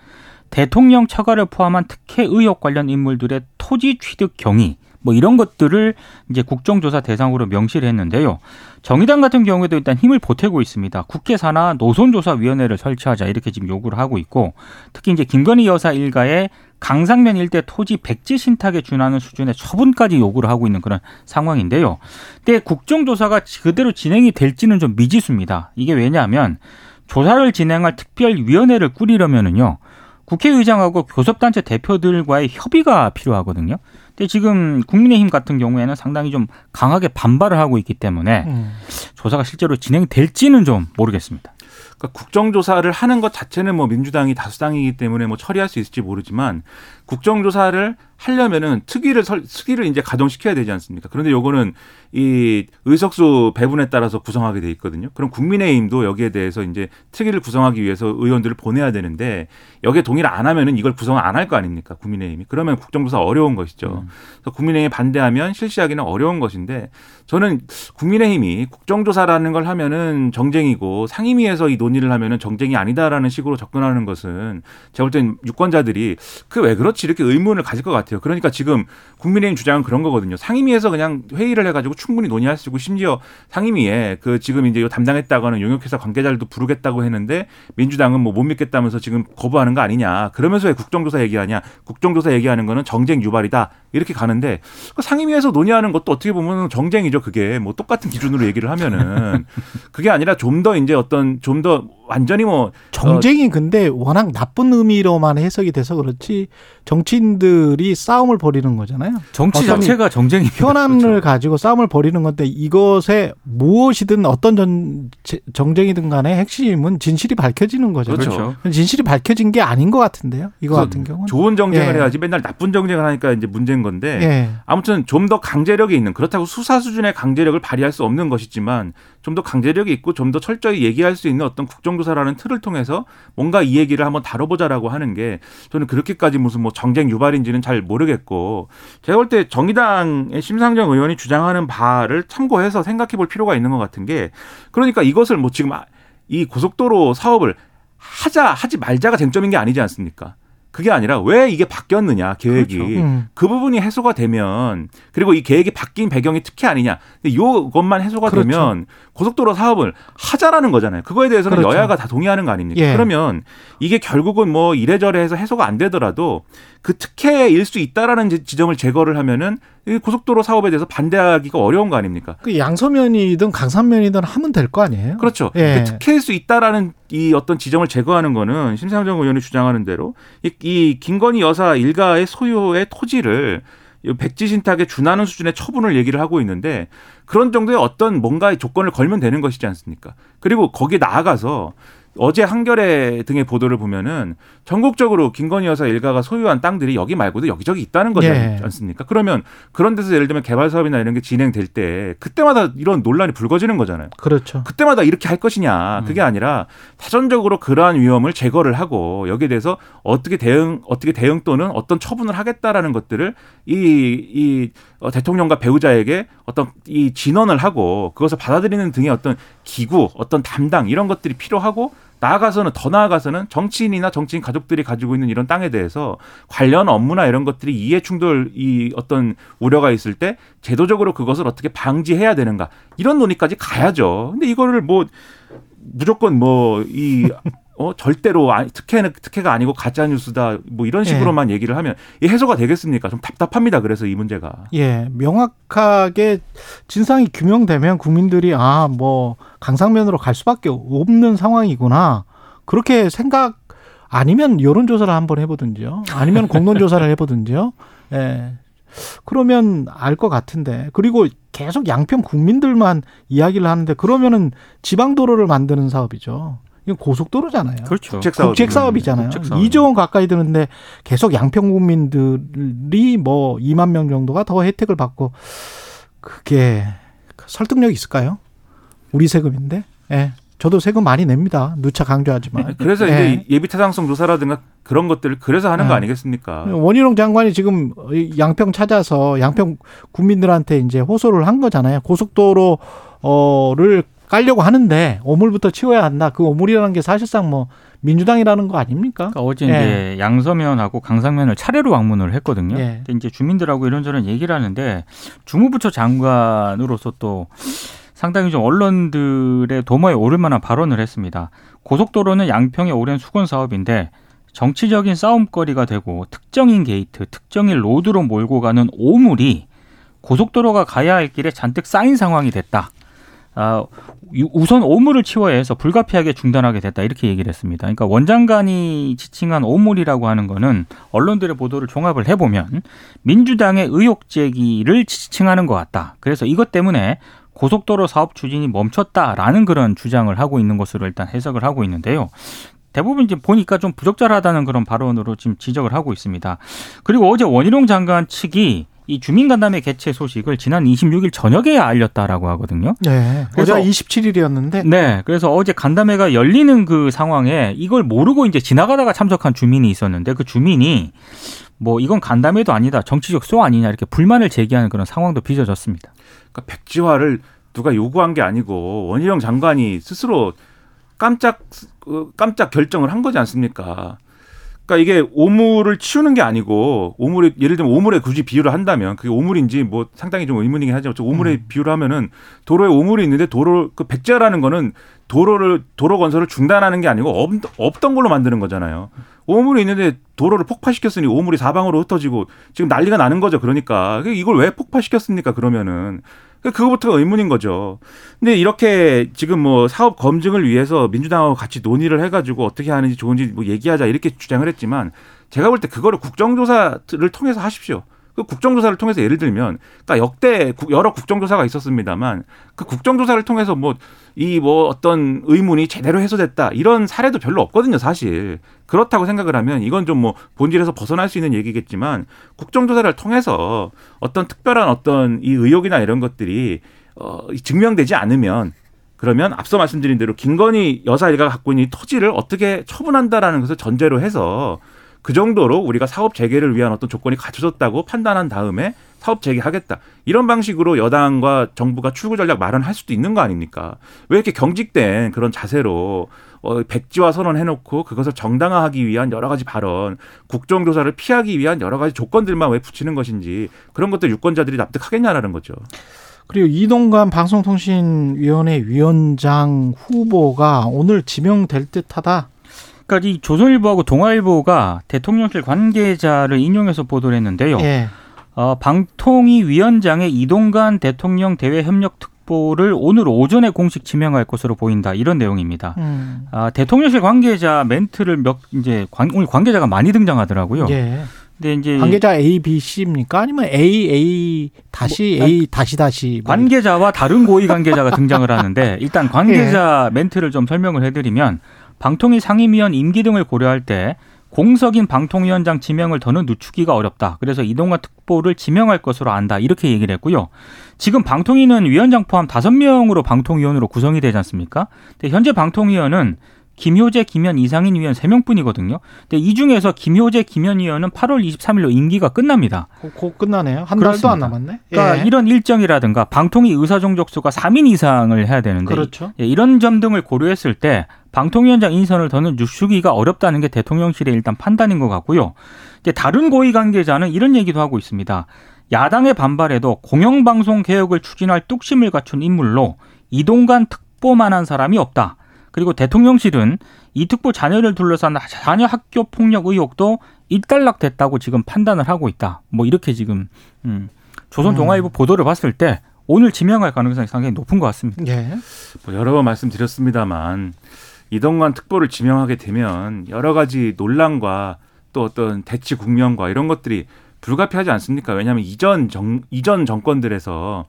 대통령 처가를 포함한 특혜 의혹 관련 인물들의 토지 취득 경위 뭐 이런 것들을 이제 국정조사 대상으로 명시를 했는데요. 정의당 같은 경우에도 일단 힘을 보태고 있습니다. 국회 산하 노선조사위원회를 설치하자 이렇게 지금 요구를 하고 있고 특히 이제 김건희 여사 일가의 강상면 일대 토지 백지 신탁에 준하는 수준의 처분까지 요구를 하고 있는 그런 상황인데요. 근데 국정조사가 그대로 진행이 될지는 좀 미지수입니다. 이게 왜냐하면 조사를 진행할 특별위원회를 꾸리려면은요. 국회의장하고 교섭단체 대표들과의 협의가 필요하거든요. 근데 지금 국민의힘 같은 경우에는 상당히 좀 강하게 반발을 하고 있기 때문에 음. 조사가 실제로 진행될지는 좀 모르겠습니다. 그러니까 국정조사를 하는 것 자체는 뭐 민주당이 다수당이기 때문에 뭐 처리할 수 있을지 모르지만 국정조사를 하려면은 특위를 설, 특위를 이제 가동시켜야 되지 않습니까? 그런데 요거는 이 의석수 배분에 따라서 구성하게 돼 있거든요. 그럼 국민의힘도 여기에 대해서 이제 특위를 구성하기 위해서 의원들을 보내야 되는데 여기에 동의를 안 하면은 이걸 구성 안 할 거 아닙니까? 국민의힘이. 그러면 국정조사 어려운 것이죠. 그래서 국민의힘이 반대하면 실시하기는 어려운 것인데 저는 국민의힘이 국정조사라는 걸 하면은 정쟁이고 상임위에서 이 논의를 하면은 정쟁이 아니다라는 식으로 접근하는 것은 제가 볼 땐 유권자들이 그 왜 그렇지 이렇게 의문을 가질 것 같아요. 그러니까 지금 국민의힘 주장은 그런 거거든요. 상임위에서 그냥 회의를 해가지고 충분히 논의할 수 있고 심지어 상임위에 그 지금 이제 이거 담당했다고 하는 용역회사 관계자들도 부르겠다고 했는데 민주당은 뭐 못 믿겠다면서 지금 거부하는 거 아니냐. 그러면서 왜 국정조사 얘기하냐. 국정조사 얘기하는 거는 정쟁 유발이다. 이렇게 가는데 그 상임위에서 논의하는 것도 어떻게 보면 정쟁이죠. 그게 뭐 똑같은 기준으로 얘기를 하면은 그게 아니라 좀 더 이제 어떤 좀더 완전히 뭐 정쟁이 근데 워낙 나쁜 의미로만 해석이 돼서 그렇지 정치인들이 싸움을 벌이는 거잖아요. 정치 자체가 정쟁입니다. 현안을 그렇죠. 가지고 싸움을 벌이는 건데 이것에 무엇이든 어떤 전, 제- 정쟁이든 간에 핵심은 진실이 밝혀지는 거죠. 그렇죠. 진실이 밝혀진 게 아닌 것 같은데요. 이거 그 같은 경우는. 좋은 정쟁을 예. 해야지 맨날 나쁜 정쟁을 하니까 이제 문제인 건데 예. 아무튼 좀 더 강제력이 있는 그렇다고 수사 수준의 강제력을 발휘할 수 없는 것이지만 좀 더 강제력이 있고 좀 더 철저히 얘기할 수 있는 어떤 국정조사라는 틀을 통해서 뭔가 이 얘기를 한번 다뤄보자라고 하는 게 저는 그렇게까지 무슨 뭐 정쟁 유발인지는 잘 모르겠고 제가 볼 때 정의당의 심상정 의원이 주장하는 바를 참고해서 생각해 볼 필요가 있는 것 같은 게 그러니까 이것을 뭐 지금 아- 이 고속도로 사업을 하자 하지 말자가 쟁점인 게 아니지 않습니까? 그게 아니라 왜 이게 바뀌었느냐 계획이 그렇죠. 음. 그 부분이 해소가 되면 그리고 이 계획이 바뀐 배경이 특혜 아니냐 요것만 해소가 그렇죠. 되면 고속도로 사업을 하자라는 거잖아요. 그거에 대해서는 그렇죠. 여야가 다 동의하는 거 아닙니까? 예. 그러면 이게 결국은 뭐 이래저래 해서 해소가 안 되더라도 그 특혜일 수 있다라는 지- 지점을 제거를 하면은 이 고속도로 사업에 대해서 반대하기가 어려운 거 아닙니까? 그 양서면이든 강산면이든 하면 될 거 아니에요. 그렇죠. 예. 그 특혜일 수 있다라는 이 어떤 지점을 제거하는 거는 심상정 의원이 주장하는 대로 이, 이 김건희 여사 일가의 소유의 토지를 이 백지 신탁에 준하는 수준의 처분을 얘기를 하고 있는데 그런 정도의 어떤 뭔가의 조건을 걸면 되는 것이지 않습니까? 그리고 거기에 나아가서 어제 한겨레 등의 보도를 보면은 전국적으로 김건희 여사 일가가 소유한 땅들이 여기 말고도 여기저기 있다는 거지 예. 않습니까? 그러면 그런 데서 예를 들면 개발 사업이나 이런 게 진행될 때 그때마다 이런 논란이 불거지는 거잖아요. 그렇죠. 그때마다 이렇게 할 것이냐 그게 아니라 사전적으로 그러한 위험을 제거를 하고 여기에 대해서 어떻게 대응 어떻게 대응 또는 어떤 처분을 하겠다라는 것들을 이, 이 어, 대통령과 배우자에게 어떤 이 진언을 하고 그것을 받아들이는 등의 어떤 기구 어떤 담당 이런 것들이 필요하고 나아가서는 더 나아가서는 정치인이나 정치인 가족들이 가지고 있는 이런 땅에 대해서 관련 업무나 이런 것들이 이해 충돌 이 어떤 우려가 있을 때 제도적으로 그것을 어떻게 방지해야 되는가 이런 논의까지 가야죠. 근데 이거를 뭐 무조건 뭐 이 어, 절대로 아- 특혜는 특혜가 아니고 가짜 뉴스다 뭐 이런 식으로만 얘기를 하면 이 해소가 되겠습니까? 좀 답답합니다. 그래서 이 문제가. 예, 명확하게 진상이 규명되면 국민들이 아, 뭐 강상면으로 갈 수밖에 없는 상황이구나. 그렇게 생각 아니면 여론 조사를 한번 해 보든지요. 아니면 공론 조사를 해 보든지요. 예. 그러면 알 것 같은데 그리고 계속 양평 국민들만 이야기를 하는데 그러면은 지방 도로를 만드는 사업이죠. 이건 고속도로잖아요. 그렇죠. 국책 사업. 국책 사업이잖아요. 국책 사업이죠. 2조 원 가까이 드는데 계속 양평 국민들이 뭐 2만 명 정도가 더 혜택을 받고 그게 설득력 이 있을까요? 우리 세금인데. 예. 저도 세금 많이 냅니다. 누차 강조하지만. 그래서 예. 이제 예비 타당성 조사라든가 그런 것들을 그래서 하는 거 네. 아니겠습니까? 원희룡 장관이 지금 양평 찾아서 양평 국민들한테 이제 호소를 한 거잖아요. 고속도로를 깔려고 하는데 오물부터 치워야 한다. 그 오물이라는 게 사실상 뭐 민주당이라는 거 아닙니까? 그러니까 어제 예. 이제 양서면하고 강상면을 차례로 방문을 했거든요. 예. 근데 이제 주민들하고 이런저런 얘기를 하는데 주무부처 장관으로서 또 상당히 좀 언론들의 도마에 오를 만한 발언을 했습니다. 고속도로는 양평의 오랜 숙원 사업인데 정치적인 싸움거리가 되고 특정인 게이트, 특정인 road로 몰고 가는 오물이 고속도로가 가야 할 길에 잔뜩 쌓인 상황이 됐다. 아, 유- 우선 오물을 치워야 해서 불가피하게 중단하게 됐다 이렇게 얘기를 했습니다. 그러니까 원장관이 지칭한 오물이라고 하는 거는 언론들의 보도를 종합을 해보면 민주당의 의혹 제기를 지칭하는 것 같다. 그래서 이것 때문에 고속도로 사업 추진이 멈췄다라는 그런 주장을 하고 있는 것으로 일단 해석을 하고 있는데요. 대부분 이제 보니까 좀 부적절하다는 그런 발언으로 지금 지적을 하고 있습니다. 그리고 어제 원희룡 장관 측이 이 주민간담회 개최 소식을 지난 26일 저녁에 알렸다라고 하거든요. 네. 그래서- 어제가 27일이었는데 네, 그래서 어제 간담회가 열리는 그 상황에 이걸 모르고 이제 지나가다가 참석한 주민이 있었는데 그 주민이 뭐 이건 간담회도 아니다, 정치적 소 아니냐 이렇게 불만을 제기하는 그런 상황도 빚어졌습니다. 그러니까 백지화를 누가 요구한 게 아니고 원희룡 장관이 스스로 깜짝 어, 깜짝 결정을 한 거지 않습니까? 그러니까 이게 오물을 치우는 게 아니고 오물이 예를 들면 오물에 굳이 비유를 한다면 그게 오물인지 뭐 상당히 좀 의문이긴. 저 오물에 비유를 하면은 도로에 오물이 있는데 도로 그 백지화라는 거는 도로를 도로 건설을 중단하는 게 아니고 없, 없던 걸로 만드는 거잖아요. 오물이 있는데 도로를 폭파시켰으니 오물이 사방으로 흩어지고 지금 난리가 나는 거죠. 그러니까 이걸 왜 폭파시켰습니까? 그러면은 그거부터가 의문인 거죠. 근데 이렇게 지금 뭐 사업 검증을 위해서 민주당하고 같이 논의를 해가지고 어떻게 하는지 좋은지 뭐 얘기하자 이렇게 주장을 했지만 제가 볼 때 그거를 국정조사를 통해서 하십시오. 그 국정조사를 통해서 예를 들면, 그러니까 역대 국- 여러 국정조사가 있었습니다만 그 국정조사를 통해서 뭐이뭐 어떤 의문이 제대로 해소됐다 이런 사례도 별로 없거든요, 사실. 그렇다고 생각을 하면 이건 좀 뭐 본질에서 벗어날 수 있는 얘기겠지만 국정조사를 통해서 어떤 특별한 어떤 이 의혹이나 이런 것들이 어, 증명되지 않으면 그러면 앞서 말씀드린 대로 김건희 여사 일가가 갖고 있는 이 토지를 어떻게 처분한다라는 것을 전제로 해서 그 정도로 우리가 사업 재개를 위한 어떤 조건이 갖춰졌다고 판단한 다음에 사업 재개하겠다. 이런 방식으로 여당과 정부가 출구 전략 마련할 수도 있는 거 아닙니까? 왜 이렇게 경직된 그런 자세로 어, 백지화 선언해놓고 그것을 정당화하기 위한 여러 가지 발언, 국정조사를 피하기 위한 여러 가지 조건들만 왜 붙이는 것인지 그런 것들 유권자들이 납득하겠냐라는 거죠. 그리고 이동관 방송통신위원회 위원장 후보가 오늘 지명될 듯하다. 그러니까 이 조선일보하고 동아일보가 대통령실 관계자를 인용해서 보도를 했는데요. 예. 어, 방통위 위원장의 이동관 대통령 대외 협력 특보를 오늘 오전에 공식 지명할 것으로 보인다 이런 내용입니다. 음. 아, 대통령실 관계자 멘트를 몇 이제 관, 오늘 관계자가 많이 등장하더라고요. 예. 근데 이제 관계자 A, B, C입니까? 아니면 A, A 다시 뭐, A 다시 다시 뭐 관계자와 다른 고위 관계자가 등장을 하는데 일단 관계자 멘트를 좀 설명을 해드리면 방통위 상임위원 임기 등을 고려할 때 공석인 방통위원장 지명을 더는 늦추기가 어렵다. 그래서 이동관 특보를 지명할 것으로 안다. 이렇게 얘기를 했고요. 지금 방통위는 위원장 포함 다섯 명으로 방통위원으로 구성이 되지 않습니까? 근데 현재 방통위원은 김효재, 김현, 이상인 위원 세명뿐이거든요 근데 이 중에서 김효재, 김현 위원은 8월 23일로 임기가 끝납니다. 곧, 곧 끝나네요. 한 그렇습니다. 달도 안 남았네. 그러니까 예. 이런 일정이라든가 방통위 의사 종족수가 3인 이상을 해야 되는데 그렇죠. 예, 이런 점 등을 고려했을 때 방통위원장 인선을 더는 늦추기가 어렵다는 게 대통령실의 일단 판단인 것 같고요. 이제 다른 고위 관계자는 이런 얘기도 하고 있습니다. 야당의 반발에도 공영방송 개혁을 추진할 뚝심을 갖춘 인물로 이동관 특보만한 사람이 없다. 그리고 대통령실은 이 특보 자녀를 둘러싼 자녀 학교 폭력 의혹도 일단락됐다고 지금 판단을 하고 있다. 뭐 이렇게 지금 음, 조선 동아일보 보도를 봤을 때 오늘 지명할 가능성이 상당히 높은 것 같습니다. 예. 뭐 여러 번 말씀드렸습니다만 이동관 특보를 지명하게 되면 여러 가지 논란과 또 어떤 대치 국면과 이런 것들이 불가피하지 않습니까? 왜냐하면 이전 정 이전 정권들에서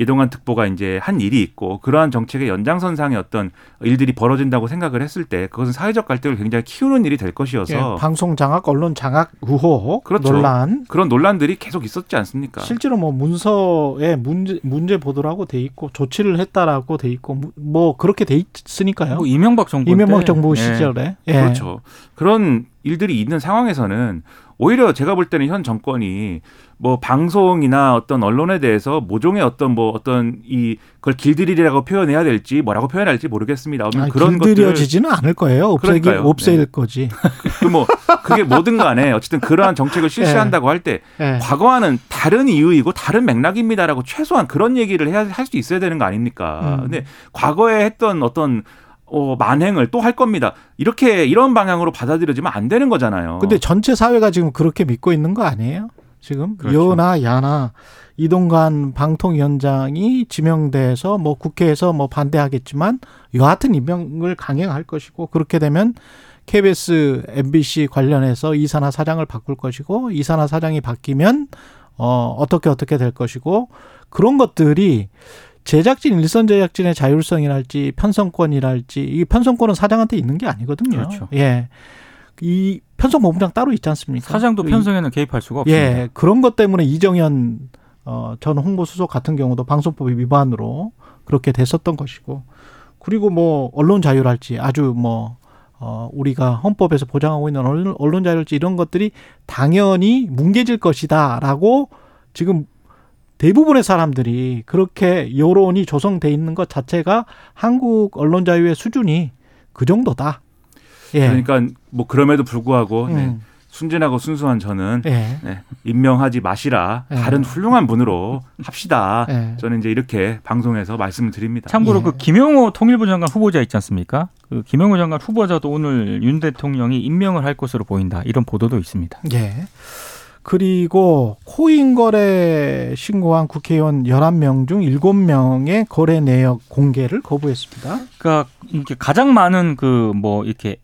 이동환 특보가 이제 한 일이 있고 그러한 정책의 연장선상의 어떤 일들이 벌어진다고 생각을 했을 때 그것은 사회적 갈등을 굉장히 키우는 일이 될 것이어서 예, 방송 장악, 언론 장악 의혹 그렇죠. 논란 그런 논란들이 계속 있었지 않습니까? 실제로 뭐 문서에 문제 문제 보도라고 돼 있고 조치를 했다라고 돼 있고 무- 뭐 그렇게 돼 있으니까요. 뭐 이명박 정부 이명박 때. 정부 예. 시절에 예. 그렇죠. 그런 일들이 있는 상황에서는 오히려 제가 볼 때는 현 정권이 뭐 방송이나 어떤 언론에 대해서 모종의 어떤 뭐 어떤 이 그걸 길들이라고 표현해야 될지 뭐라고 표현해야 할지 모르겠습니다. 아니, 그런 길들여지지는 않을 거예요. 없애기 그러니까요. 없앨 네. 거지. 그 뭐 그게 뭐든 간에 어쨌든 그러한 정책을 실시한다고 할때 예. 과거와는 다른 이유이고 다른 맥락입니다라고 최소한 그런 얘기를 해야 할 수 있어야 되는 거 아닙니까? 음. 근데 과거에 했던 어떤 어, 만행을 또 할 겁니다. 이렇게 이런 방향으로 받아들여지면 안 되는 거잖아요. 근데 전체 사회가 지금 그렇게 믿고 있는 거 아니에요? 지금 그렇죠. 여나 야나 이동관 방통위원장이 지명돼서 뭐 국회에서 뭐 반대하겠지만 여하튼 임명을 강행할 것이고 그렇게 되면 KBS, MBC 관련해서 이사나 사장을 바꿀 것이고 이사나 사장이 바뀌면 어 어떻게 어떻게 될 것이고 그런 것들이 제작진 일선 제작진의 자율성이랄지 편성권이랄지 이 편성권은 사장한테 있는 게 아니거든요. 그렇죠. 예. 이 편성 본부장 따로 있지 않습니까? 사장도 이- 편성에는 개입할 수가 없습니다. 예, 그런 것 때문에 이정현 어, 전 홍보수석 같은 경우도 방송법 위반으로 그렇게 됐었던 것이고 그리고 뭐 언론 자유랄지 아주 뭐 어, 우리가 헌법에서 보장하고 있는 언론, 언론 자유랄지 이런 것들이 당연히 뭉개질 것이다라고 지금 대부분의 사람들이 그렇게 여론이 조성돼 있는 것 자체가 한국 언론 자유의 수준이 그 정도다. 예. 그러니까 뭐 그럼에도 불구하고 네, 음. 순진하고 순수한 저는 예. 네, 임명하지 마시라 예. 다른 훌륭한 분으로 합시다. 예. 저는 이제 이렇게 방송에서 말씀을 드립니다. 참고로 예. 그 김영호 통일부 장관 후보자 있지 않습니까? 그 김영호 장관 후보자도 오늘 윤 대통령이 임명을 할 것으로 보인다. 이런 보도도 있습니다. 예. 그리고 코인 거래 신고한 국회의원 11명 중 7명의 거래 내역 공개를 거부했습니다. 그러니까 이게 가장 많은 그 뭐 이렇게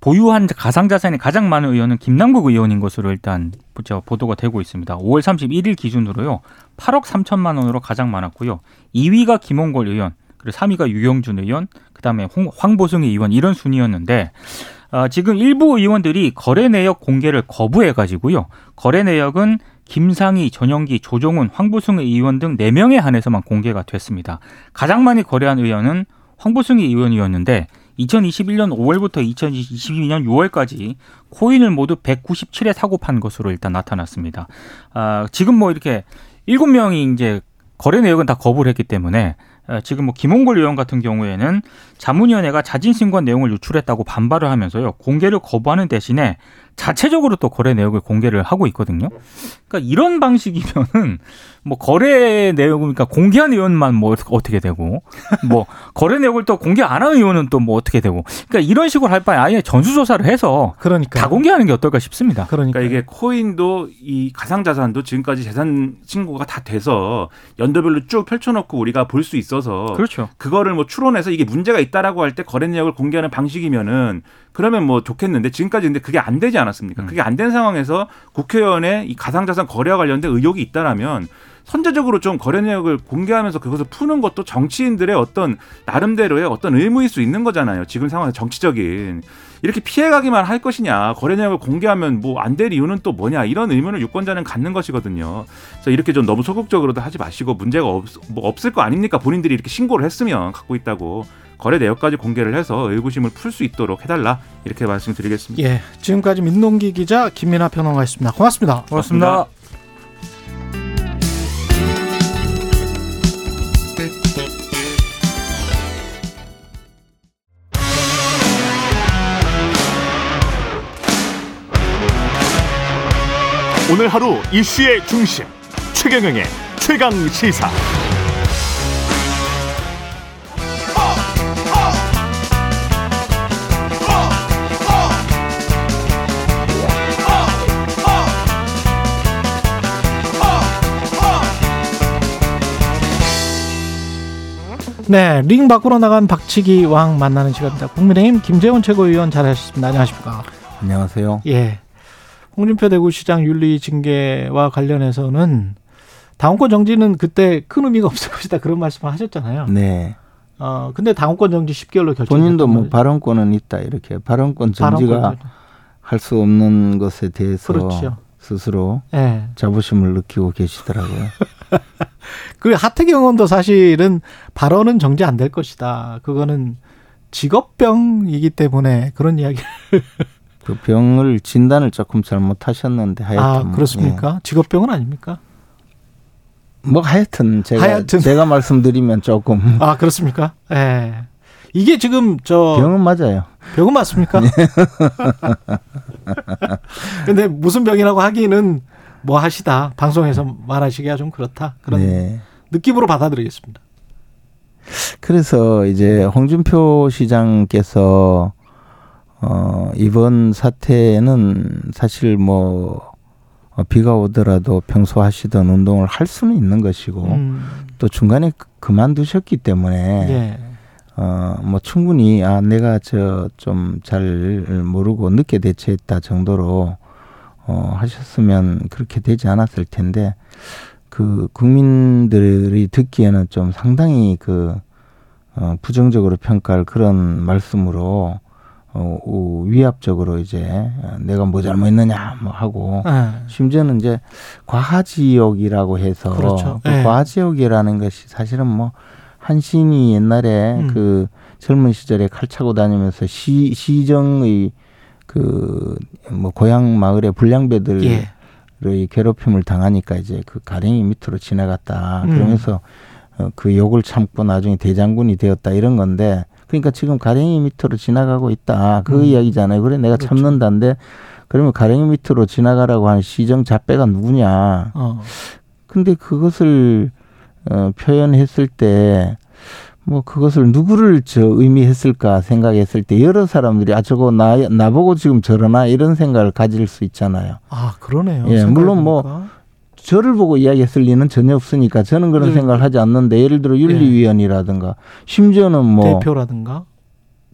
보유한 가상 자산이 가장 많은 의원은 김남국 의원인 것으로 일단 저 보도가 되고 있습니다. 5월 31일 기준으로요. 8억 3천만 원으로 가장 많았고요. 2위가 김홍걸 의원, 그리고 3위가 유영준 의원, 그다음에 홍, 황보승 의원 이런 순이었는데 아, 지금 일부 의원들이 거래 내역 공개를 거부해 가지고요. 거래 내역은 김상희, 전영기, 조종훈, 황보승 의원 등 4명에 한해서만 공개가 됐습니다. 가장 많이 거래한 의원은 황보승 의원이었는데 2021년 5월부터 2022년 6월까지 코인을 모두 197회 사고 판 것으로 일단 나타났습니다. 아, 지금 뭐 이렇게 7명이 이제 거래 내역은 다 거부를 했기 때문에 어, 지금 뭐 김홍걸 의원 같은 경우에는 자문위원회가 자진 신고한 내용을 유출했다고 반발을 하면서요 공개를 거부하는 대신에 자체적으로 또 거래 내역을 공개를 하고 있거든요. 그러니까 이런 방식이면은 뭐 거래 내역을 그러니까 공개한 의원만 뭐 어떻게 되고 뭐 거래 내역을 또 공개 안 한 의원은 또 뭐 어떻게 되고 그러니까 이런 식으로 할 바에 아예 전수 조사를 해서 그러니까 다 공개하는 게 어떨까 싶습니다. 그러니까, 그러니까 이게 코인도 이 가상 자산도 지금까지 재산 신고가 다 돼서 연도별로 쭉 펼쳐놓고 우리가 볼 수 있어서 그렇죠. 그거를 뭐 추론해서 이게 문제가 있다라고 할 때 거래 내역을 공개하는 방식이면은 그러면 뭐 좋겠는데 지금까지 근데 그게 안 되지 않았습니까? 음. 그게 안 된 상황에서 국회의원의 이 가상자산 거래와 관련된 의혹이 있다라면 선제적으로 좀 거래 내역을 공개하면서 그것을 푸는 것도 정치인들의 어떤 나름대로의 어떤 의무일 수 있는 거잖아요. 지금 상황에서 정치적인 이렇게 피해가기만 할 것이냐 거래 내역을 공개하면 뭐 안 될 이유는 또 뭐냐 이런 의문을 유권자는 갖는 것이거든요. 그래서 이렇게 좀 너무 소극적으로도 하지 마시고 문제가 없, 뭐 없을 거 아닙니까? 본인들이 이렇게 신고를 했으면 갖고 있다고 거래 내역까지 공개를 해서 의구심을 풀 수 있도록 해달라 이렇게 말씀드리겠습니다. 예, 지금까지 민동기 기자 김민아 평론가였습니다. 고맙습니다. 고맙습니다. 오늘 하루 이슈의 중심 최경영의 최강 시사. 네, 링 밖으로 나간 박치기 왕 만나는 시간입니다. 국민의힘 김재원 최고위원 잘하셨습니다. 안녕하십니까? 안녕하세요. 예. 홍준표 대구시장 윤리 징계와 관련해서는 당원권 정지는 그때 큰 의미가 없을 것이다 그런 말씀을 하셨잖아요. 네. 어 근데 당원권 정지 10개월로 결정. 본인도 뭐 발언권은 있다 이렇게 발언권 정지가 할 수 없는 것에 대해서 그렇죠. 스스로 예. 자부심을 느끼고 계시더라고요. 그 하태경 의원도 사실은 발언은 정지 안 될 것이다. 그거는 직업병이기 때문에 그런 이야기. 그 병을 진단을 조금 잘못하셨는데 하여튼 아 뭐, 그렇습니까? 직업병은 아닙니까? 예. 뭐 하여튼 제가 하여튼. 제가 말씀드리면 조금 아 그렇습니까? 예. 이게 지금 저 병은 맞아요. 병은 맞습니까? 네. 근데 무슨 병이라고 하기는 뭐 하시다 방송에서 말하시기가 좀 그렇다 그런 네. 느낌으로 받아들이겠습니다. 그래서 이제 홍준표 시장께서 어 이번 사태는 사실 뭐 어, 비가 오더라도 평소 하시던 운동을 할 수는 있는 것이고 음, 또 중간에 그- 그만두셨기 때문에 예. 어뭐 충분히 아 내가 저 좀 잘 모르고 늦게 대처했다 정도로 어 하셨으면 그렇게 되지 않았을 텐데 그 국민들이 듣기에는 좀 상당히 그 어, 부정적으로 평가할 그런 말씀으로 어, 우- 위압적으로 이제 어, 내가 뭐 잘못했느냐 뭐 하고 예. 심지어는 이제 과하지옥이라고 해서 그렇죠. 그 예. 과하지옥이라는 것이 사실은 뭐 한신이 옛날에 음. 그 젊은 시절에 칼 차고 다니면서 시 시정의 그 뭐 고향 마을의 불량배들의 예. 괴롭힘을 당하니까 이제 그 가랭이 밑으로 지나갔다 음. 그러면서 어, 그 욕을 참고 나중에 대장군이 되었다 이런 건데 그러니까 지금 가랭이 밑으로 지나가고 있다 그 음. 이야기잖아요. 그래 내가 그렇죠. 참는다는데 그러면 가랭이 밑으로 지나가라고 하는 시정 자배가 누구냐? 어. 근데 그것을 어, 표현했을 때 뭐 그것을 누구를 저 의미했을까 생각했을 때 여러 사람들이 아 저거 나 나보고 지금 저러나 이런 생각을 가질 수 있잖아요. 아 그러네요. 예, 물론 뭐. 저를 보고 이야기했을 리는 전혀 없으니까 저는 그런 네. 생각을 하지 않는데 예를 들어 윤리위원이라든가 심지어는 뭐 대표라든가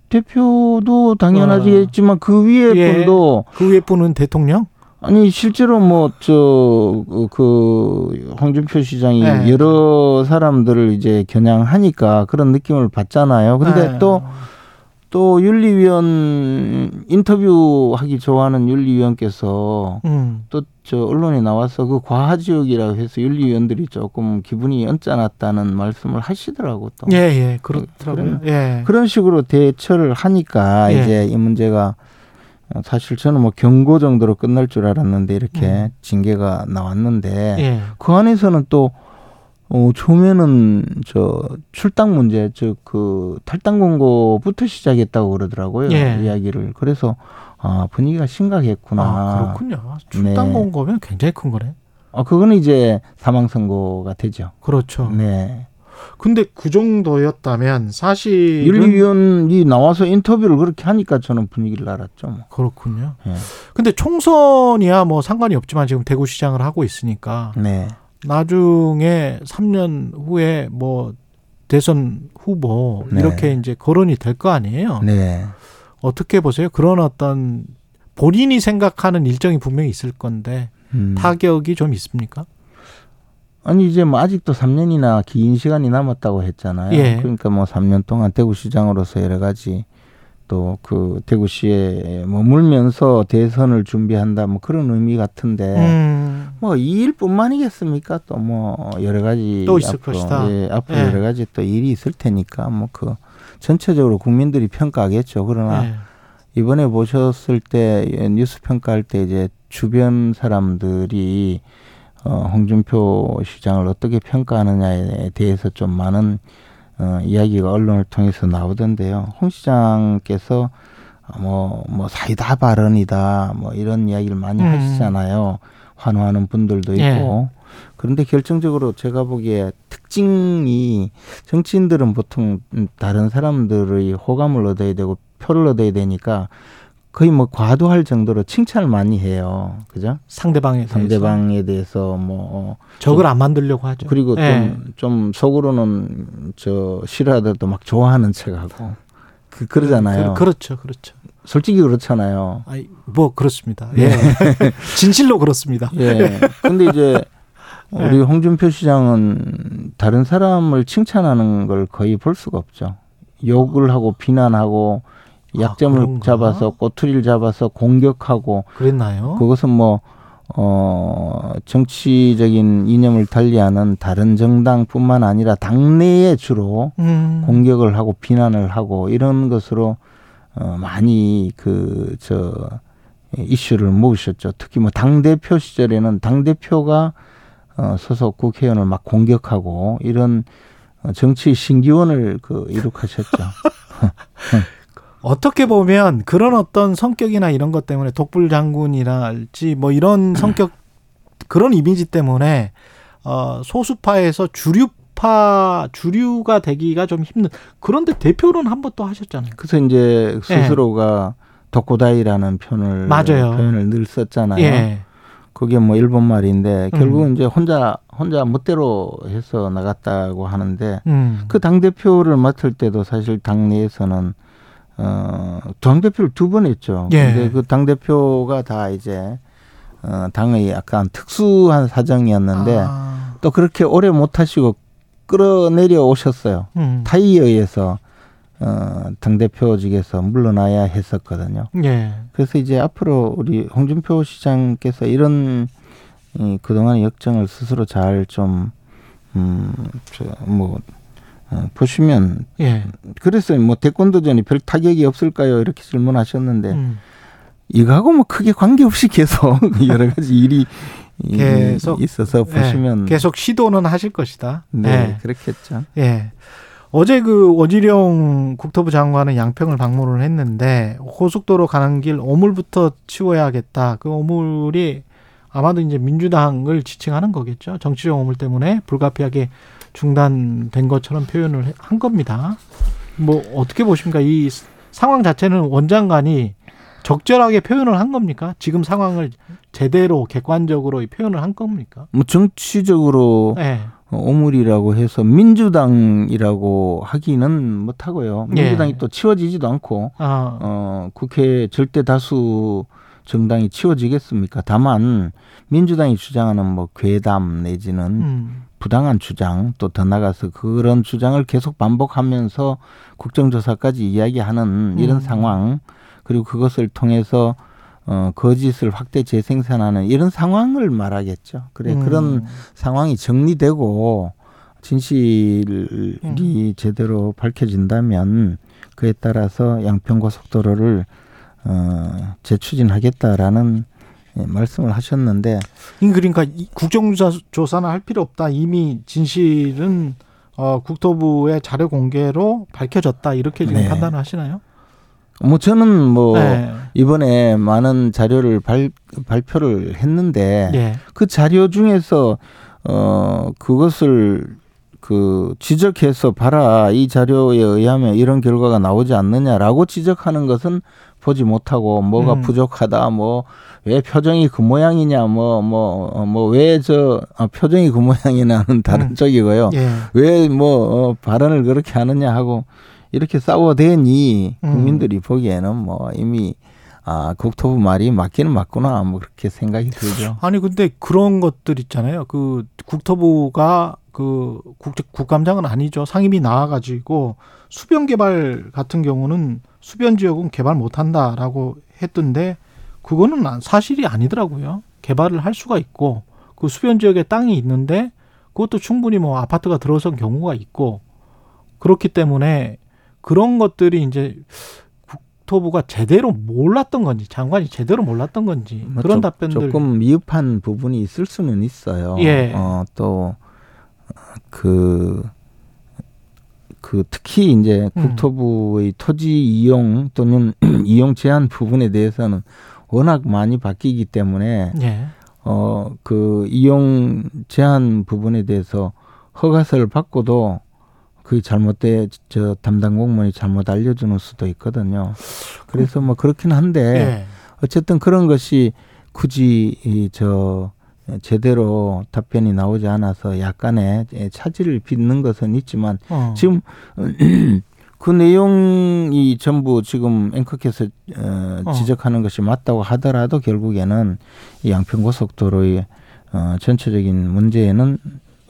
도 당연하겠지만 그 위에 예. 분도 그 위에 분은 대통령. 아니 실제로 뭐 저 그 홍준표 시장이 네. 여러 사람들을 이제 겨냥하니까 그런 느낌을 받잖아요. 근데 예. 또또 윤리위원 인터뷰하기 좋아하는 윤리위원께서 음. 또저 언론에 나와서 그 과하지역이라고 해서 윤리위원들이 조금 기분이 언짢았다는 말씀을 하시더라고 또. 예, 예, 그렇더라고요. 예. 그런 식으로 대처를 하니까 예. 이제 이 문제가 어, 사실 저는 뭐 경고 정도로 끝날 줄 알았는데 이렇게 음. 징계가 나왔는데 예. 그 안에서는 또 어, 처음에는 저 출당 문제, 즉 그 탈당 공고부터 시작했다고 그러더라고요. 예. 이야기를. 그래서 아 분위기가 심각했구나. 아, 그렇군요. 출당 네. 공고면 굉장히 큰 거네. 어, 그거는 이제 사망 선고가 되죠. 그렇죠. 네. 근데 그 정도였다면 사실 윤리위원이 나와서 인터뷰를 그렇게 하니까 저는 분위기를 알았죠. 뭐. 그렇군요. 예. 근데 총선이야 뭐 상관이 없지만 지금 대구시장을 하고 있으니까 네. 나중에 3년 후에 뭐 대선 후보 네. 이렇게 이제 거론이 될 거 아니에요. 네. 어떻게 보세요? 그런 어떤 본인이 생각하는 일정이 분명히 있을 건데 음. 타격이 좀 있습니까? 아니 이제 뭐 아직도 3년이나 긴 시간이 남았다고 했잖아요. 예. 그러니까 뭐 3년 동안 대구 시장으로서 여러 가지 또 그 대구시에 머물면서 대선을 준비한다 뭐 그런 의미 같은데 음. 뭐이 일뿐만이겠습니까? 또 뭐 여러 가지 또 있을 앞으로, 것이다. 예, 앞으로 예. 여러 가지 또 일이 있을 테니까 뭐 그 전체적으로 국민들이 평가하겠죠. 그러나 예. 이번에 보셨을 때 예, 뉴스 평가할 때 이제 주변 사람들이 어, 홍준표 시장을 어떻게 평가하느냐에 대해서 좀 많은 어, 이야기가 언론을 통해서 나오던데요. 홍 시장께서 뭐, 뭐 사이다 발언이다 뭐 이런 이야기를 많이 음. 하시잖아요. 환호하는 분들도 있고. 예. 그런데 결정적으로 제가 보기에 특징이 정치인들은 보통 음, 다른 사람들의 호감을 얻어야 되고 표를 얻어야 되니까 거의 뭐 과도할 정도로 칭찬을 많이 해요. 그죠? 상대방에 대해서 상대방에 대해서 뭐 어, 적을 안 만들려고 하죠. 그리고 예. 좀, 좀 속으로는 저 싫어하더라도 막 좋아하는 척하고 그 그러잖아요. 그, 그렇죠, 그렇죠. 솔직히 그렇잖아요. 아이, 뭐 그렇습니다. 예. 진실로 그렇습니다. 예. 근데 이제 네. 우리 홍준표 시장은 다른 사람을 칭찬하는 걸 거의 볼 수가 없죠. 욕을 하고 비난하고 약점을 아? 잡아서 꼬투리를 잡아서 공격하고 그랬나요? 그것은 뭐 어, 정치적인 이념을 달리하는 다른 정당뿐만 아니라 당내에 주로 음. 공격을 하고 비난을 하고 이런 것으로 어, 많이 그 저 이슈를 모으셨죠. 특히 뭐 당 대표 시절에는 당 대표가 어, 소속 국회의원을 막 공격하고 이런 어, 정치 신기원을 그 이룩하셨죠. 어떻게 보면 그런 어떤 성격이나 이런 것 때문에 독불 장군이랄지 뭐 이런 성격 그런 이미지 때문에 어 소수파에서 주류파 주류가 되기가 좀 힘든 그런데 대표는 한 번 또 하셨잖아요. 그래서 이제 스스로가 독고다이라는 표현을 맞아요. 표현을 늘 썼잖아요. 예. 그게 뭐 일본 말인데 음. 결국은 이제 혼자 혼자 멋대로 해서 나갔다고 하는데 음. 그당 대표를 맡을 때도 사실 당내에서는 어 당 대표를 두 번 했죠. 예. 근데 그 당 대표가 다 이제 어 당의 약간 특수한 사정이었는데 아, 또 그렇게 오래 못 하시고 끌어내려 오셨어요. 음. 타이에 의해서 어 당 대표직에서 물러나야 했었거든요. 예. 그래서 이제 앞으로 우리 홍준표 시장께서 이런 이 그동안의 역정을 스스로 잘 좀 음, 뭐 어, 보시면 예. 그래서 뭐 태권도전이 별 타격이 없을까요? 이렇게 질문하셨는데 음. 이거하고 뭐 크게 관계없이 계속 여러 가지 일이 이- 계속, 있어서 보시면 예. 계속 시도는 하실 것이다. 네 예. 그렇겠죠. 예. 어제 그 원희룡 국토부 장관은 양평을 방문을 했는데 고속도로 가는 길 오물부터 치워야겠다. 그 오물이 아마도 이제 민주당을 지칭하는 거겠죠. 정치적 오물 때문에 불가피하게 중단된 것처럼 표현을 해- 한 겁니다. 뭐 어떻게 보십니까? 이 상황 자체는 원장관이 적절하게 표현을 한 겁니까? 지금 상황을 제대로 객관적으로 이 표현을 한 겁니까? 뭐 정치적으로 예. 오물이라고 해서 민주당이라고 하기는 못하고요. 예. 민주당이 또 치워지지도 않고 아, 어, 국회 절대 다수 정당이 치워지겠습니까? 다만 민주당이 주장하는 뭐 괴담 내지는 음. 부당한 주장 또 더 나가서 그런 주장을 계속 반복하면서 국정조사까지 이야기하는 이런 음. 상황 그리고 그것을 통해서 어, 거짓을 확대 재생산하는 이런 상황을 말하겠죠. 그래 음. 그런 상황이 정리되고 진실이 음. 제대로 밝혀진다면 그에 따라서 양평고속도로를 어, 재추진하겠다라는 예, 말씀을 하셨는데 이 그러니까 이 국정조사는 할 필요 없다. 이미 진실은 어, 국토부의 자료 공개로 밝혀졌다. 이렇게 지금 네. 판단을 하시나요? 뭐 저는 뭐 네. 이번에 많은 자료를 발, 발표를 했는데 예. 그 자료 중에서 어 그것을 그 지적해서 봐라 이 자료에 의하면 이런 결과가 나오지 않느냐라고 지적하는 것은 보지 못하고 뭐가 음. 부족하다 뭐 왜 표정이 그 모양이냐 뭐 뭐 뭐 왜저 표정이 그 모양이냐는 다른 음. 쪽이고요 예. 왜뭐 어, 발언을 그렇게 하느냐 하고 이렇게 싸워대니 음. 국민들이 보기에는 뭐 이미 아 국토부 말이 맞기는 맞구나 뭐 그렇게 생각이 들죠. 아니 근데 그런 것들 있잖아요. 그 국토부가 그 국, 국감장은 아니죠. 상임위 나와가지고 수변 개발 같은 경우는 수변 지역은 개발 못 한다라고 했던데 그거는 아- 사실이 아니더라고요. 개발을 할 수가 있고 그 수변 지역에 땅이 있는데 그것도 충분히 뭐 아파트가 들어선 경우가 있고 그렇기 때문에 그런 것들이 이제 국토부가 제대로 몰랐던 건지 장관이 제대로 몰랐던 건지 뭐 그런 조- 답변들 조금 미흡한 부분이 있을 수는 있어요. 예. 어, 또그 그 특히 이제 음. 국토부의 토지 이용 또는 이용 제한 부분에 대해서는 워낙 많이 바뀌기 때문에 예. 어, 그 이용 제한 부분에 대해서 허가서를 받고도 그게 잘못돼 저 담당 공무원이 잘못 알려주는 수도 있거든요. 그래서 뭐 그렇긴 한데 예. 어쨌든 그런 것이 굳이 이저 제대로 답변이 나오지 않아서 약간의 차질을 빚는 것은 있지만 어. 지금 그 내용이 전부 지금 앵커께서 어, 어. 지적하는 것이 맞다고 하더라도 결국에는 이 양평 고속도로의 어, 전체적인 문제에는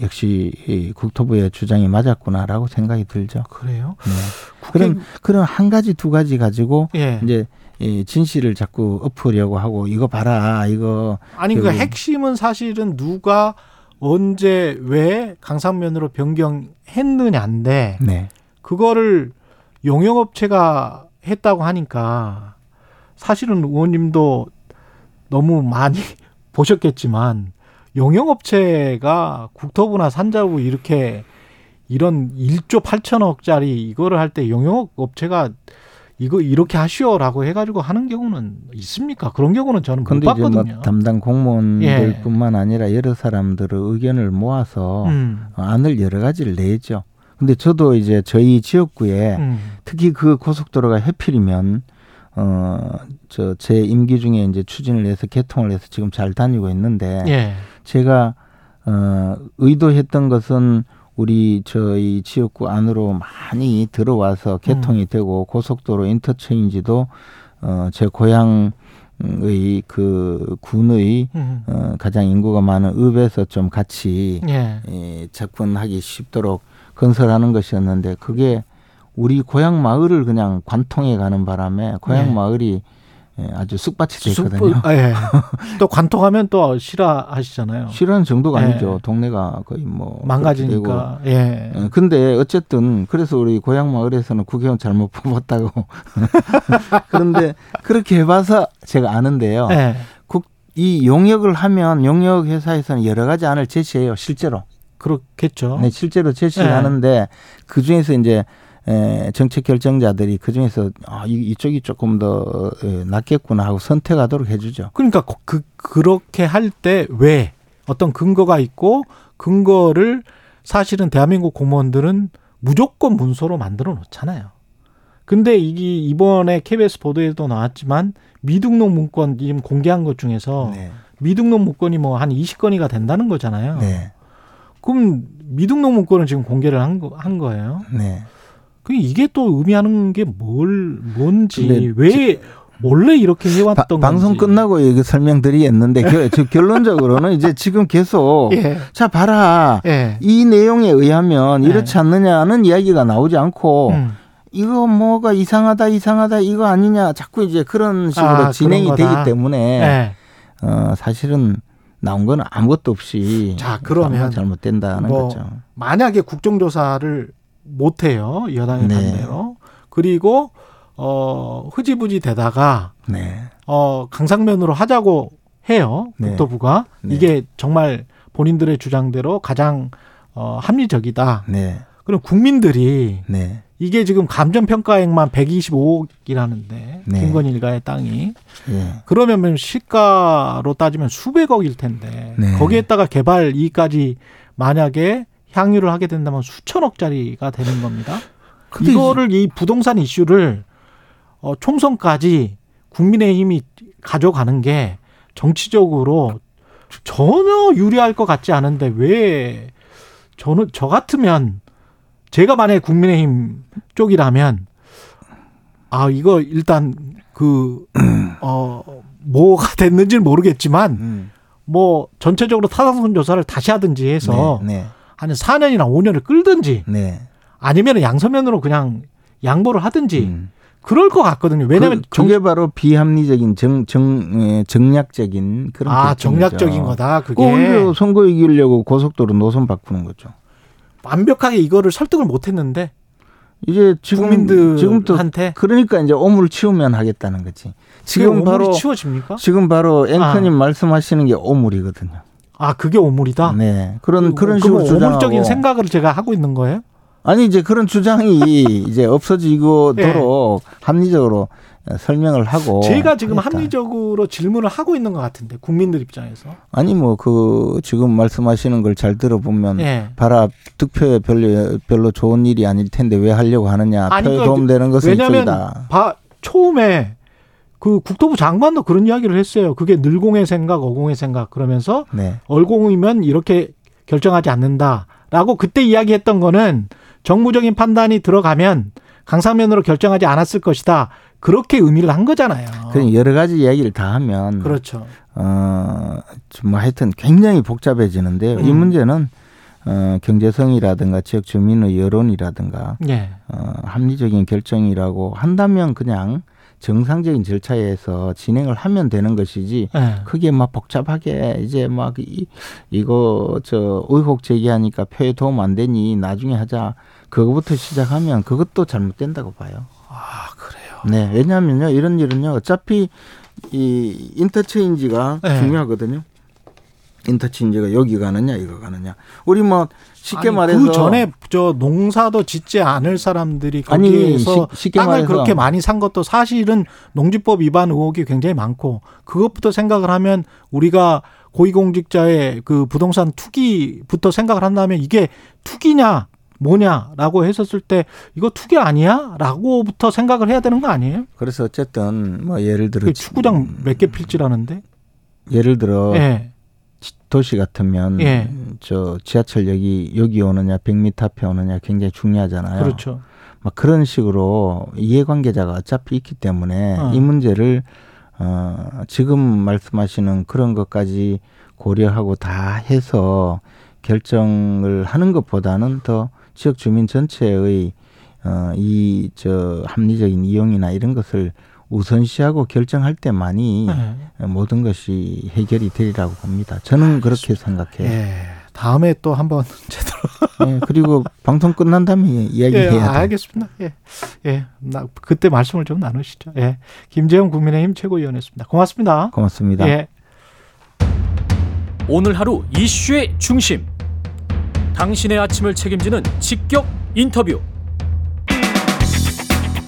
역시 이 국토부의 주장이 맞았구나라고 생각이 들죠. 그래요? 네. 국회- 그런 그런 한 가지 두 가지 가지고 예. 이제 이 진실을 자꾸 엎으려고 하고 이거 봐라 이거. 아니 그 결국- 핵심은 사실은 누가 언제 왜 강상면으로 변경했느냐인데 네. 그거를 용역업체가 했다고 하니까 사실은 의원님도 너무 많이 보셨겠지만 용역업체가 국토부나 산자부 이렇게 이런 1조 8천억짜리 이거를 할 때 용역업체가 이거 이렇게 하시오라고 해가지고 하는 경우는 있습니까? 그런 경우는 저는 못 근데 이제 뭐 봤거든요. 담당 예. 공무원들뿐만 아니라 여러 사람들의 의견을 모아서 음, 안을 여러 가지를 내죠. 근데 저도 이제 저희 지역구에 음, 특히 그 고속도로가 해필이면 어저 제 임기 중에 이제 추진을 해서 개통을 해서 지금 잘 다니고 있는데 예, 제가 어 의도했던 것은 우리 저희 지역구 안으로 많이 들어와서 개통이 되고 고속도로 인터체인지도 어 제 고향 의 그 군의 음, 어 가장 인구가 많은 읍에서 좀 같이 예, 예, 접근하기 쉽도록 건설하는 것이었는데 그게 우리 고향 마을을 그냥 관통해 가는 바람에 고향 네. 마을이 예, 아주 쑥밭이 돼 있거든요. 쑥- 아, 예. 또 관통하면 또 싫어하시잖아요. 싫어하는 정도가 네. 아니죠. 동네가 거의 뭐 망가지니까. 예. 예, 근데 어쨌든 그래서 우리 고향 마을에서는 국회의원 잘못 뽑았다고. 그런데 그렇게 해봐서 제가 아는데요. 예. 국, 이 용역을 하면 용역 회사에서는 여러 가지 안을 제시해요. 실제로. 그렇겠죠. 네, 실제로 제시를 네. 하는데 그 중에서 이제 에, 정책 결정자들이 그 중에서 아, 이, 이쪽이 조금 더 에, 낫겠구나 하고 선택하도록 해주죠. 그러니까 그- 그 그렇게 할 때 왜 어떤 근거가 있고 근거를 사실은 대한민국 공무원들은 무조건 문서로 만들어 놓잖아요. 근데 이게 이번에 KBS 보도에도 나왔지만 미등록 문건 지금 공개한 것 중에서 네. 미등록 문건이 뭐 한 20건이가 된다는 거잖아요. 네. 그럼 미등록 문건을 지금 공개를 한, 거, 한 거예요. 네. 그 이게 또 의미하는 게 뭘 뭔지 왜 원래 이렇게 바- 해왔던 방송 건지. 끝나고 이거 설명드리겠는데 결, 결론적으로는 이제 지금 계속 예. 자 봐라 예. 이 내용에 의하면 네. 이렇지 않느냐는 이야기가 나오지 않고 음. 이거 뭐가 이상하다 이상하다 이거 아니냐 자꾸 이제 그런 식으로 아, 진행이 그런 되기. 때문에 예. 어, 사실은 나온 건 아무것도 없이 자, 그러면 잘못된다는 뭐 거죠. 만약에 국정조사를 못 해요. 여당의 네. 반대로. 그리고 어 흐지부지 되다가 네. 어 강상면으로 하자고 해요. 네. 국토부가 네. 이게 정말 본인들의 주장대로 가장 어 합리적이다. 네. 그럼 국민들이 네. 이게 지금 감정 평가액만 125억이라는데 네. 김건희 일가의 땅이 예. 그러면 시가로 따지면 수백억일 텐데 네. 거기에다가 개발 이익까지 만약에 향유를 하게 된다면 수천억짜리가 되는 겁니다. 이거를 이 부동산 이슈를 어, 총선까지 국민의힘이 가져가는 게 정치적으로 전혀 유리할 것 같지 않은데 왜 저는 저 같으면 제가 만약에 국민의힘 쪽이라면 아 이거 일단 그어 뭐가 됐는지는 모르겠지만 음. 뭐 전체적으로 타당성 조사를 다시 하든지 해서 네. 한 4년이나 5년을 끌든지 네. 네. 아니면 양서면으로 그냥 양보를 하든지 음. 그럴 것 같거든요. 왜냐하면 그, 그게 바로 비합리적인 정, 정, 에, 정략적인 그런 아. 정략적인 거다. 그게 그 오히려 선거 이기려고 고속도로 노선 바꾸는 거죠. 완벽하게 이거를 설득을 못했는데 이제 지금 지금부터 국민들한테 그러니까 이제 오물 치우면 하겠다는 거지. 지금 바로 치워집니까? 지금 바로 앵커님 말씀하시는 게 오물이거든요. 아 그게 오물이다. 네. 그런 그- 그런 그 식으로 오물적인 생각을 제가 하고 있는 거예요. 아니 이제 그런 주장이 이제 없어지도록 합리적으로 설명을 하고 제가 지금 하겠다. 합리적으로 질문을 하고 있는 것 같은데 국민들 입장에서. 아니 뭐 그 지금 말씀하시는 걸 잘 들어보면 예. 봐라 득표에 별로 별로 좋은 일이 아닐 텐데 왜 하려고 하느냐 아니, 표에 그- 도움되는 것은 이쪽이다. 바, 처음에 그 국토부 장관도 그런 이야기를 했어요. 그게 늘공의 생각, 어공의 생각 그러면서 네. 얼공이면 이렇게 결정하지 않는다라고 그때 이야기했던 거는 정무적인 판단이 들어가면 강사면으로 결정하지 않았을 것이다. 그렇게 의미를 한 거잖아요. 그 여러 가지 이야기를 다 하면 그렇죠. 어, 좀뭐 하여튼 굉장히 복잡해지는데요. 이 음. 문제는 어, 경제성이라든가 지역 주민의 여론이라든가 예. 어, 합리적인 결정이라고 한다면 그냥 정상적인 절차에서 진행을 하면 되는 것이지 예. 크게 막 복잡하게 이제 막 이, 이거 저 의혹 제기하니까 표에 도움 안 되니 나중에 하자 그거부터 시작하면 그것도 잘못된다고 봐요. 아, 그래요. 네, 왜냐하면요 이런 일은요 어차피 이 인터체인지가 네. 중요하거든요. 인터체인지가 여기 가느냐 이거 가느냐. 우리 뭐 쉽게 아니, 말해서 그 전에 저 농사도 짓지 않을 사람들이 아니, 거기에서 쉽- 쉽게 땅을 말해서 그렇게 많이 산 것도 사실은 농지법 위반 의혹이 굉장히 많고 그것부터 생각을 하면 우리가 고위공직자의 그 부동산 투기부터 생각을 한다면 이게 투기냐 뭐냐라고 했었을 때 이거 투기 아니야라고부터 생각을 해야 되는 거 아니에요? 그래서 어쨌든 뭐 예를 들어 그 축구장 몇 개 필지라는데. 예를 들어 예. 도시 같으면 예. 저 지하철역이 여기 오느냐 100m 앞에 오느냐 굉장히 중요하잖아요. 그렇죠. 막 그런 식으로 이해관계자가 어차피 있기 때문에 어. 이 문제를 어 지금 말씀하시는 그런 것까지 고려하고 다 해서 결정을 하는 것보다는 더 지역 주민 전체의 어 이 저 합리적인 이용이나 이런 것을 우선시하고 결정할 때만이 예. 모든 것이 해결이 되리라고 봅니다. 저는 그렇게 생각해요. 예. 다음에 또 한번 제대로 예, 그리고 방송 끝난 다음에 예, 이야기해야 돼요. 알겠습니다. 예. 예. 나 그때 말씀을 좀 나누시죠. 예. 김재영 국민의힘 최고위원이었습니다. 고맙습니다. 고맙습니다. 예. 오늘 하루 이슈의 중심. 당신의 아침을 책임지는 직격 인터뷰.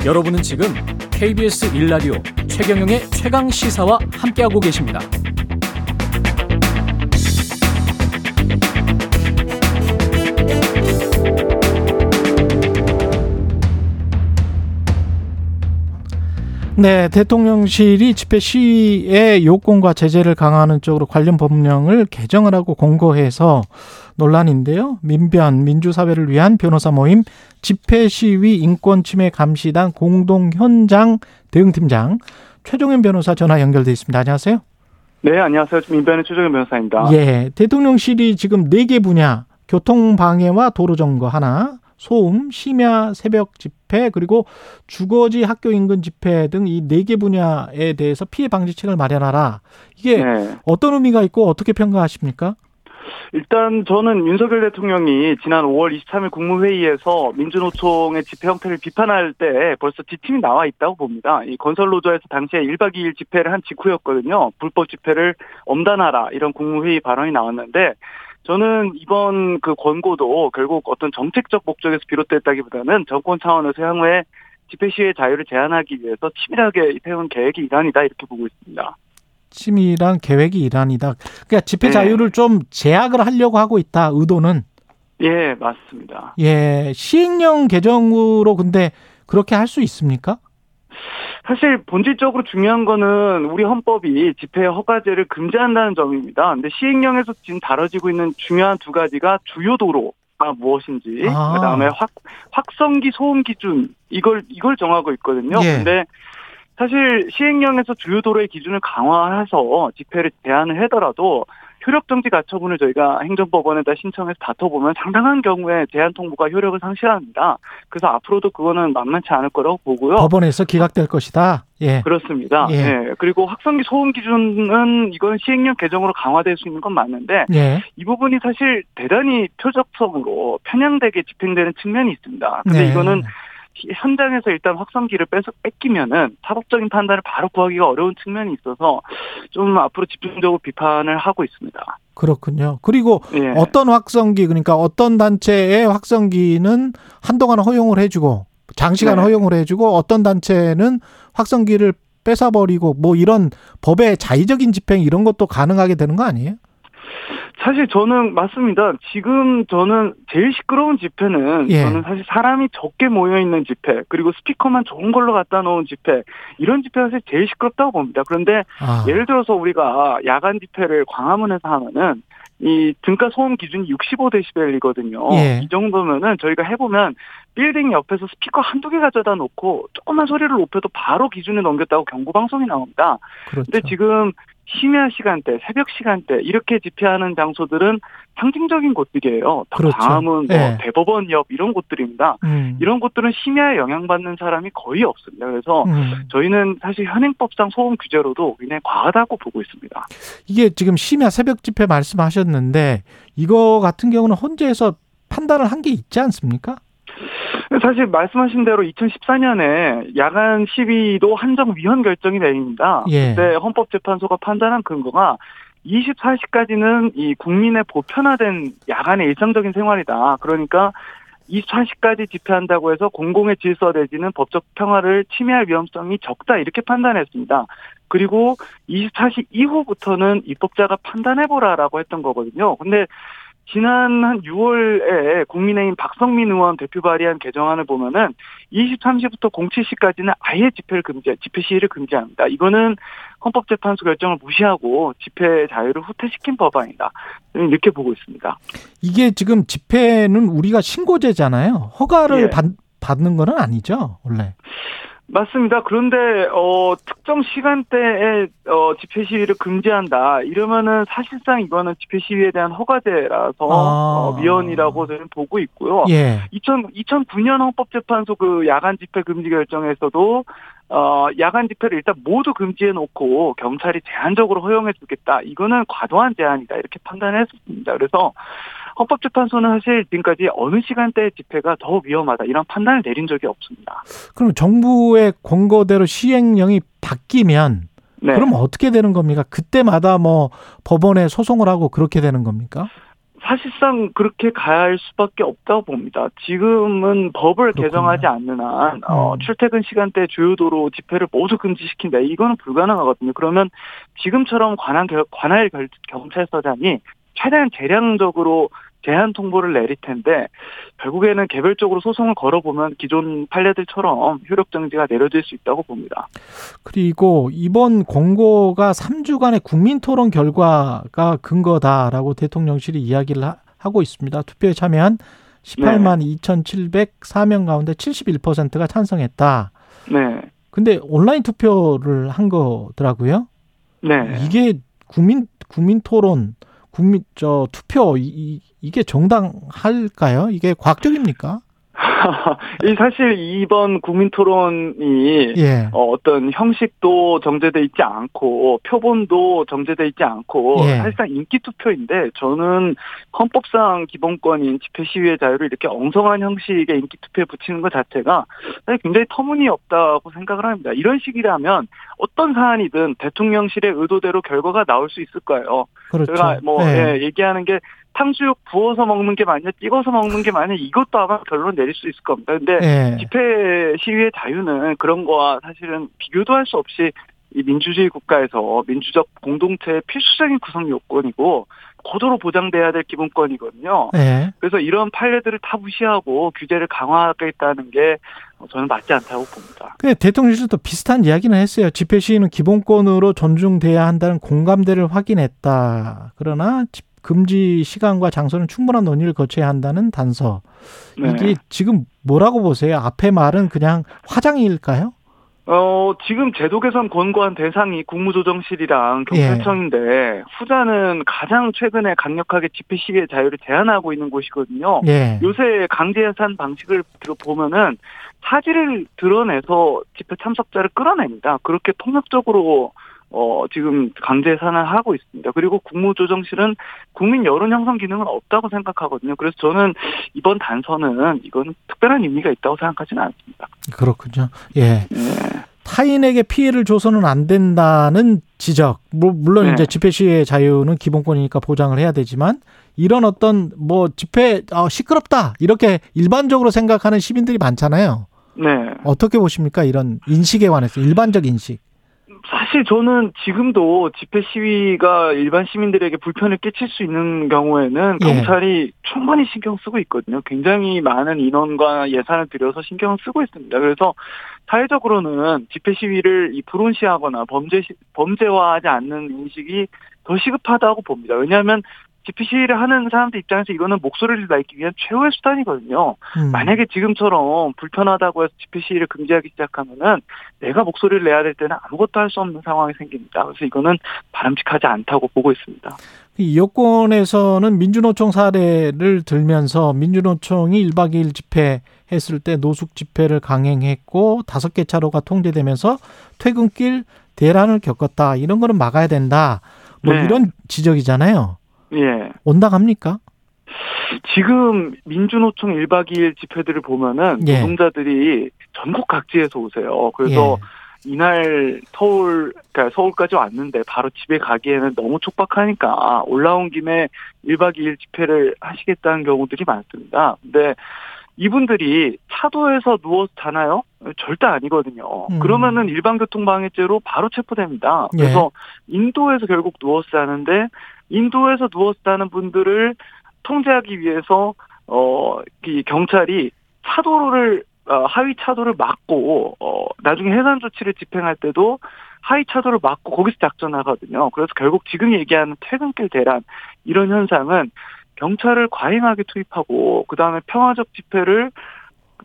여러분은 지금 KBS 일라디오 최경영의 최강 시사와 함께하고 계십니다. 네, 대통령실이 집회 시위의 요건과 제재를 강화하는 쪽으로 관련 법령을 개정을 하고 공고해서 논란인데요. 민변 민주사회를 위한 변호사 모임 집회 시위 인권 침해 감시단 공동 현장 대응팀장 최종현 변호사 전화 연결돼 있습니다. 안녕하세요. 네, 안녕하세요. 민변의 최종현 변호사입니다. 예, 대통령실이 지금 네 개 분야 교통 방해와 도로 점거 하나, 소음, 심야 새벽 집회 그리고 주거지 학교 인근 집회 등 이 네 개 분야에 대해서 피해 방지책을 마련하라. 이게 네. 어떤 의미가 있고 어떻게 평가하십니까? 일단 저는 윤석열 대통령이 지난 5월 23일 국무회의에서 민주노총의 집회 형태를 비판할 때 벌써 지침이 나와 있다고 봅니다. 이 건설노조에서 당시에 1박 2일 집회를 한 직후였거든요. 불법 집회를 엄단하라 이런 국무회의 발언이 나왔는데 저는 이번 그 권고도 결국 어떤 정책적 목적에서 비롯됐다기보다는 정권 차원에서 향후에 집회 시위의 자유를 제한하기 위해서 치밀하게 세운 계획의 일환이다 이렇게 보고 있습니다. 치밀한 계획이 일환이다. 그러니까 집회 네. 자유를 좀 제약을 하려고 하고 있다. 의도는 예, 맞습니다. 예 시행령 개정으로 근데 그렇게 할 수 있습니까? 사실 본질적으로 중요한 거는 우리 헌법이 집회 허가제를 금지한다는 점입니다. 근데 시행령에서 지금 다뤄지고 있는 중요한 두 가지가 주요 도로 가 무엇인지, 아. 그다음에 확 확성기 소음 기준 이걸 이걸 정하고 있거든요. 예. 근데 사실 시행령에서 주요 도로의 기준을 강화해서 집회를 제한을 하더라도 효력 정지 가처분을 저희가 행정법원에다 신청해서 다퉈보면 상당한 경우에 제한 통보가 효력을 상실합니다. 그래서 앞으로도 그거는 만만치 않을 거라고 보고요. 법원에서 기각될 것이다. 예. 그렇습니다. 예. 예. 그리고 확성기 소음 기준은 이건 시행령 개정으로 강화될 수 있는 건 맞는데 예. 이 부분이 사실 대단히 표적성으로 편향되게 집행되는 측면이 있습니다. 근데 네. 이거는 현장에서 일단 확성기를 뺏어 뺏기면은 사법적인 판단을 바로 구하기가 어려운 측면이 있어서 좀 앞으로 집중적으로 비판을 하고 있습니다. 그렇군요. 그리고 예. 어떤 확성기 그러니까 어떤 단체의 확성기는 한동안 허용을 해주고 장시간 네. 허용을 해주고 어떤 단체는 확성기를 뺏어버리고 뭐 이런 법의 자의적인 집행 이런 것도 가능하게 되는 거 아니에요? 사실 저는 맞습니다. 지금 저는 제일 시끄러운 집회는 예. 저는 사실 사람이 적게 모여 있는 집회 그리고 스피커만 좋은 걸로 갖다 놓은 집회 이런 집회가 사실 제일 시끄럽다고 봅니다. 그런데 아, 예를 들어서 우리가 야간 집회를 광화문에서 하면은 이 등가 소음 기준이 65데시벨이거든요. 예. 이 정도면은 저희가 해보면 빌딩 옆에서 스피커 한두 개 가져다 놓고 조금만 소리를 높여도 바로 기준을 넘겼다고 경고 방송이 나옵니다. 그렇죠. 근데 지금 심야 시간대, 새벽 시간대 이렇게 집회하는 장소들은 상징적인 곳들이에요. 그렇죠. 다음은 뭐 예. 대법원 옆 이런 곳들입니다. 음. 이런 곳들은 심야에 영향받는 사람이 거의 없습니다. 그래서 음. 저희는 사실 현행법상 소음 규제로도 굉장히 과하다고 보고 있습니다. 이게 지금 심야 새벽 집회 말씀하셨는데 이거 같은 경우는 헌재에서 판단을 한 게 있지 않습니까? 사실 말씀하신 대로 2014년에 야간 시위도 한정 위헌 결정이 내립니다. 예. 그때 헌법재판소가 판단한 근거가 24시까지는 이 국민의 보편화된 야간의 일상적인 생활이다. 그러니까 24시까지 집회한다고 해서 공공의 질서 내지는 법적 평화를 침해할 위험성이 적다 이렇게 판단했습니다. 그리고 24시 이후부터는 입법자가 판단해보라라고 했던 거거든요. 근데 지난 한 6월에 국민의힘 박성민 의원 대표 발의한 개정안을 보면은 23시부터 07시까지는 아예 집회를 금지, 집회 시위를 금지합니다. 이거는 헌법재판소 결정을 무시하고 집회 자유를 후퇴시킨 법안이다. 이렇게 보고 있습니다. 이게 지금 집회는 우리가 신고제잖아요. 허가를 예. 받, 받는 거는 아니죠, 원래. 맞습니다. 그런데 어 특정 시간대에 어 집회 시위를 금지한다. 이러면은 사실상 이거는 집회 시위에 대한 허가제라서 아. 어, 위헌이라고 저는 보고 있고요. 예. 2000, 2009년 헌법재판소 그 야간 집회 금지 결정에서도 어 야간 집회를 일단 모두 금지해 놓고 경찰이 제한적으로 허용해 주겠다. 이거는 과도한 제한이다. 이렇게 판단했습니다. 그래서 헌법재판소는 사실 지금까지 어느 시간대의 집회가 더 위험하다 이런 판단을 내린 적이 없습니다. 그럼 정부의 권고대로 시행령이 바뀌면 네. 그럼 어떻게 되는 겁니까? 그때마다 뭐 법원에 소송을 하고 그렇게 되는 겁니까? 사실상 그렇게 가야 할 수밖에 없다고 봅니다. 지금은 법을 그렇군요. 개정하지 않는 한 어, 음. 출퇴근 시간대 주요 도로 집회를 모두 금지시킨다. 이거는 불가능하거든요. 그러면 지금처럼 관할 결- 관할 결- 경찰서장이 최대한 재량적으로 제한 통보를 내릴 텐데 결국에는 개별적으로 소송을 걸어보면 기존 판례들처럼 효력 정지가 내려질 수 있다고 봅니다. 그리고 이번 공고가 3주간의 국민 토론 결과가 근거다라고 대통령실이 이야기를 하- 하고 있습니다. 투표에 참여한 18만 2,704명 가운데 71%가 찬성했다. 네, 근데 온라인 투표를 한 거더라고요. 네. 이게 국민 국민 토론 국민 저 투표 이, 이- 이게 정당할까요? 이게 과학적입니까? 이 사실 이번 국민 토론이 예. 어, 어떤 형식도 정제돼 있지 않고 표본도 정제돼 있지 않고 예. 사실상 인기 투표인데 저는 헌법상 기본권인 집회 시위의 자유를 이렇게 엉성한 형식의 인기 투표에 붙이는 것 자체가 굉장히 터무니없다고 생각을 합니다. 이런 식이라면 어떤 사안이든 대통령실의 의도대로 결과가 나올 수 있을 거예요. 그렇죠. 제가 뭐 예. 예, 얘기하는 게 탕수육 부어서 먹는 게 맞냐, 찍어서 먹는 게 맞냐 이것도 아마 결론 내릴 수 있을 겁니다. 근데 예. 집회 시위의 자유는 그런 거와 사실은 비교도 할 수 없이 이 민주주의 국가에서 민주적 공동체의 필수적인 구성 요건이고 고도로 보장돼야 될 기본권이거든요. 예. 그래서 이런 판례들을 다 무시하고 규제를 강화하겠다는 게 저는 맞지 않다고 봅니다. 그 대통령실도 비슷한 이야기는 했어요. 집회 시위는 기본권으로 존중돼야 한다는 공감대를 확인했다. 그러나 집- 금지 시간과 장소는 충분한 논의를 거쳐야 한다는 단서. 네. 이게 지금 뭐라고 보세요? 앞에 말은 그냥 화장일까요? 어, 지금 제도 개선 권고한 대상이 국무조정실이랑 예. 경찰청인데 후자는 가장 최근에 강력하게 집회 시위의 자유를 제한하고 있는 곳이거든요. 예. 요새 강제 예산 방식을 들어 보면은 사지를 드러내서 집회 참석자를 끌어냅니다. 그렇게 통역적으로 어 지금 강제 예산을 하고 있습니다. 그리고 국무조정실은 국민 여론 형성 기능은 없다고 생각하거든요. 그래서 저는 이번 단서는 이건 특별한 의미가 있다고 생각하지는 않습니다. 그렇군요. 예. 네. 타인에게 피해를 줘서는 안 된다는 지적. 뭐, 물론 네. 이제 집회 시위의 자유는 기본권이니까 보장을 해야 되지만 이런 어떤 뭐 집회 어, 시끄럽다 이렇게 일반적으로 생각하는 시민들이 많잖아요. 네. 어떻게 보십니까? 이런 인식에 관해서 일반적 인식. 사실 저는 지금도 집회 시위가 일반 시민들에게 불편을 끼칠 수 있는 경우에는 예. 경찰이 충분히 신경 쓰고 있거든요. 굉장히 많은 인원과 예산을 들여서 신경을 쓰고 있습니다. 그래서 사회적으로는 집회 시위를 이 불온시하거나 범죄 범죄화하지 않는 인식이 더 시급하다고 봅니다. 왜냐하면 집회 시위를 하는 사람들 입장에서 이거는 목소리를 내기 위한 최후의 수단이거든요. 음. 만약에 지금처럼 불편하다고 해서 집회 시위를 금지하기 시작하면은 내가 목소리를 내야 될 때는 아무것도 할 수 없는 상황이 생깁니다. 그래서 이거는 바람직하지 않다고 보고 있습니다. 이 여권에서는 민주노총 사례를 들면서 민주노총이 1박 2일 집회 했을 때 노숙 집회를 강행했고 다섯 개 차로가 통제되면서 퇴근길 대란을 겪었다. 이런 거는 막아야 된다. 뭐 네. 이런 지적이잖아요. 예. 온당합니까? 지금 민주노총 1박 2일 집회들을 보면은 예. 노동자들이 전국 각지에서 오세요. 그래서 예. 이날 서울, 그러니까 서울까지 왔는데 바로 집에 가기에는 너무 촉박하니까 올라온 김에 1박 2일 집회를 하시겠다는 경우들이 많습니다. 근데 이분들이 차도에서 누워서 자나요? 절대 아니거든요. 음. 그러면은 일반교통방해죄로 바로 체포됩니다. 그래서 인도에서 결국 누워서 자는데 인도에서 자는 분들을 통제하기 위해서 어 이 경찰이 차도를 어, 하위 차도를 막고 어 나중에 해산 조치를 집행할 때도 하위 차도를 막고 거기서 작전하거든요. 그래서 결국 지금 얘기하는 퇴근길 대란 이런 현상은 경찰을 과잉하게 투입하고 그 다음에 평화적 집회를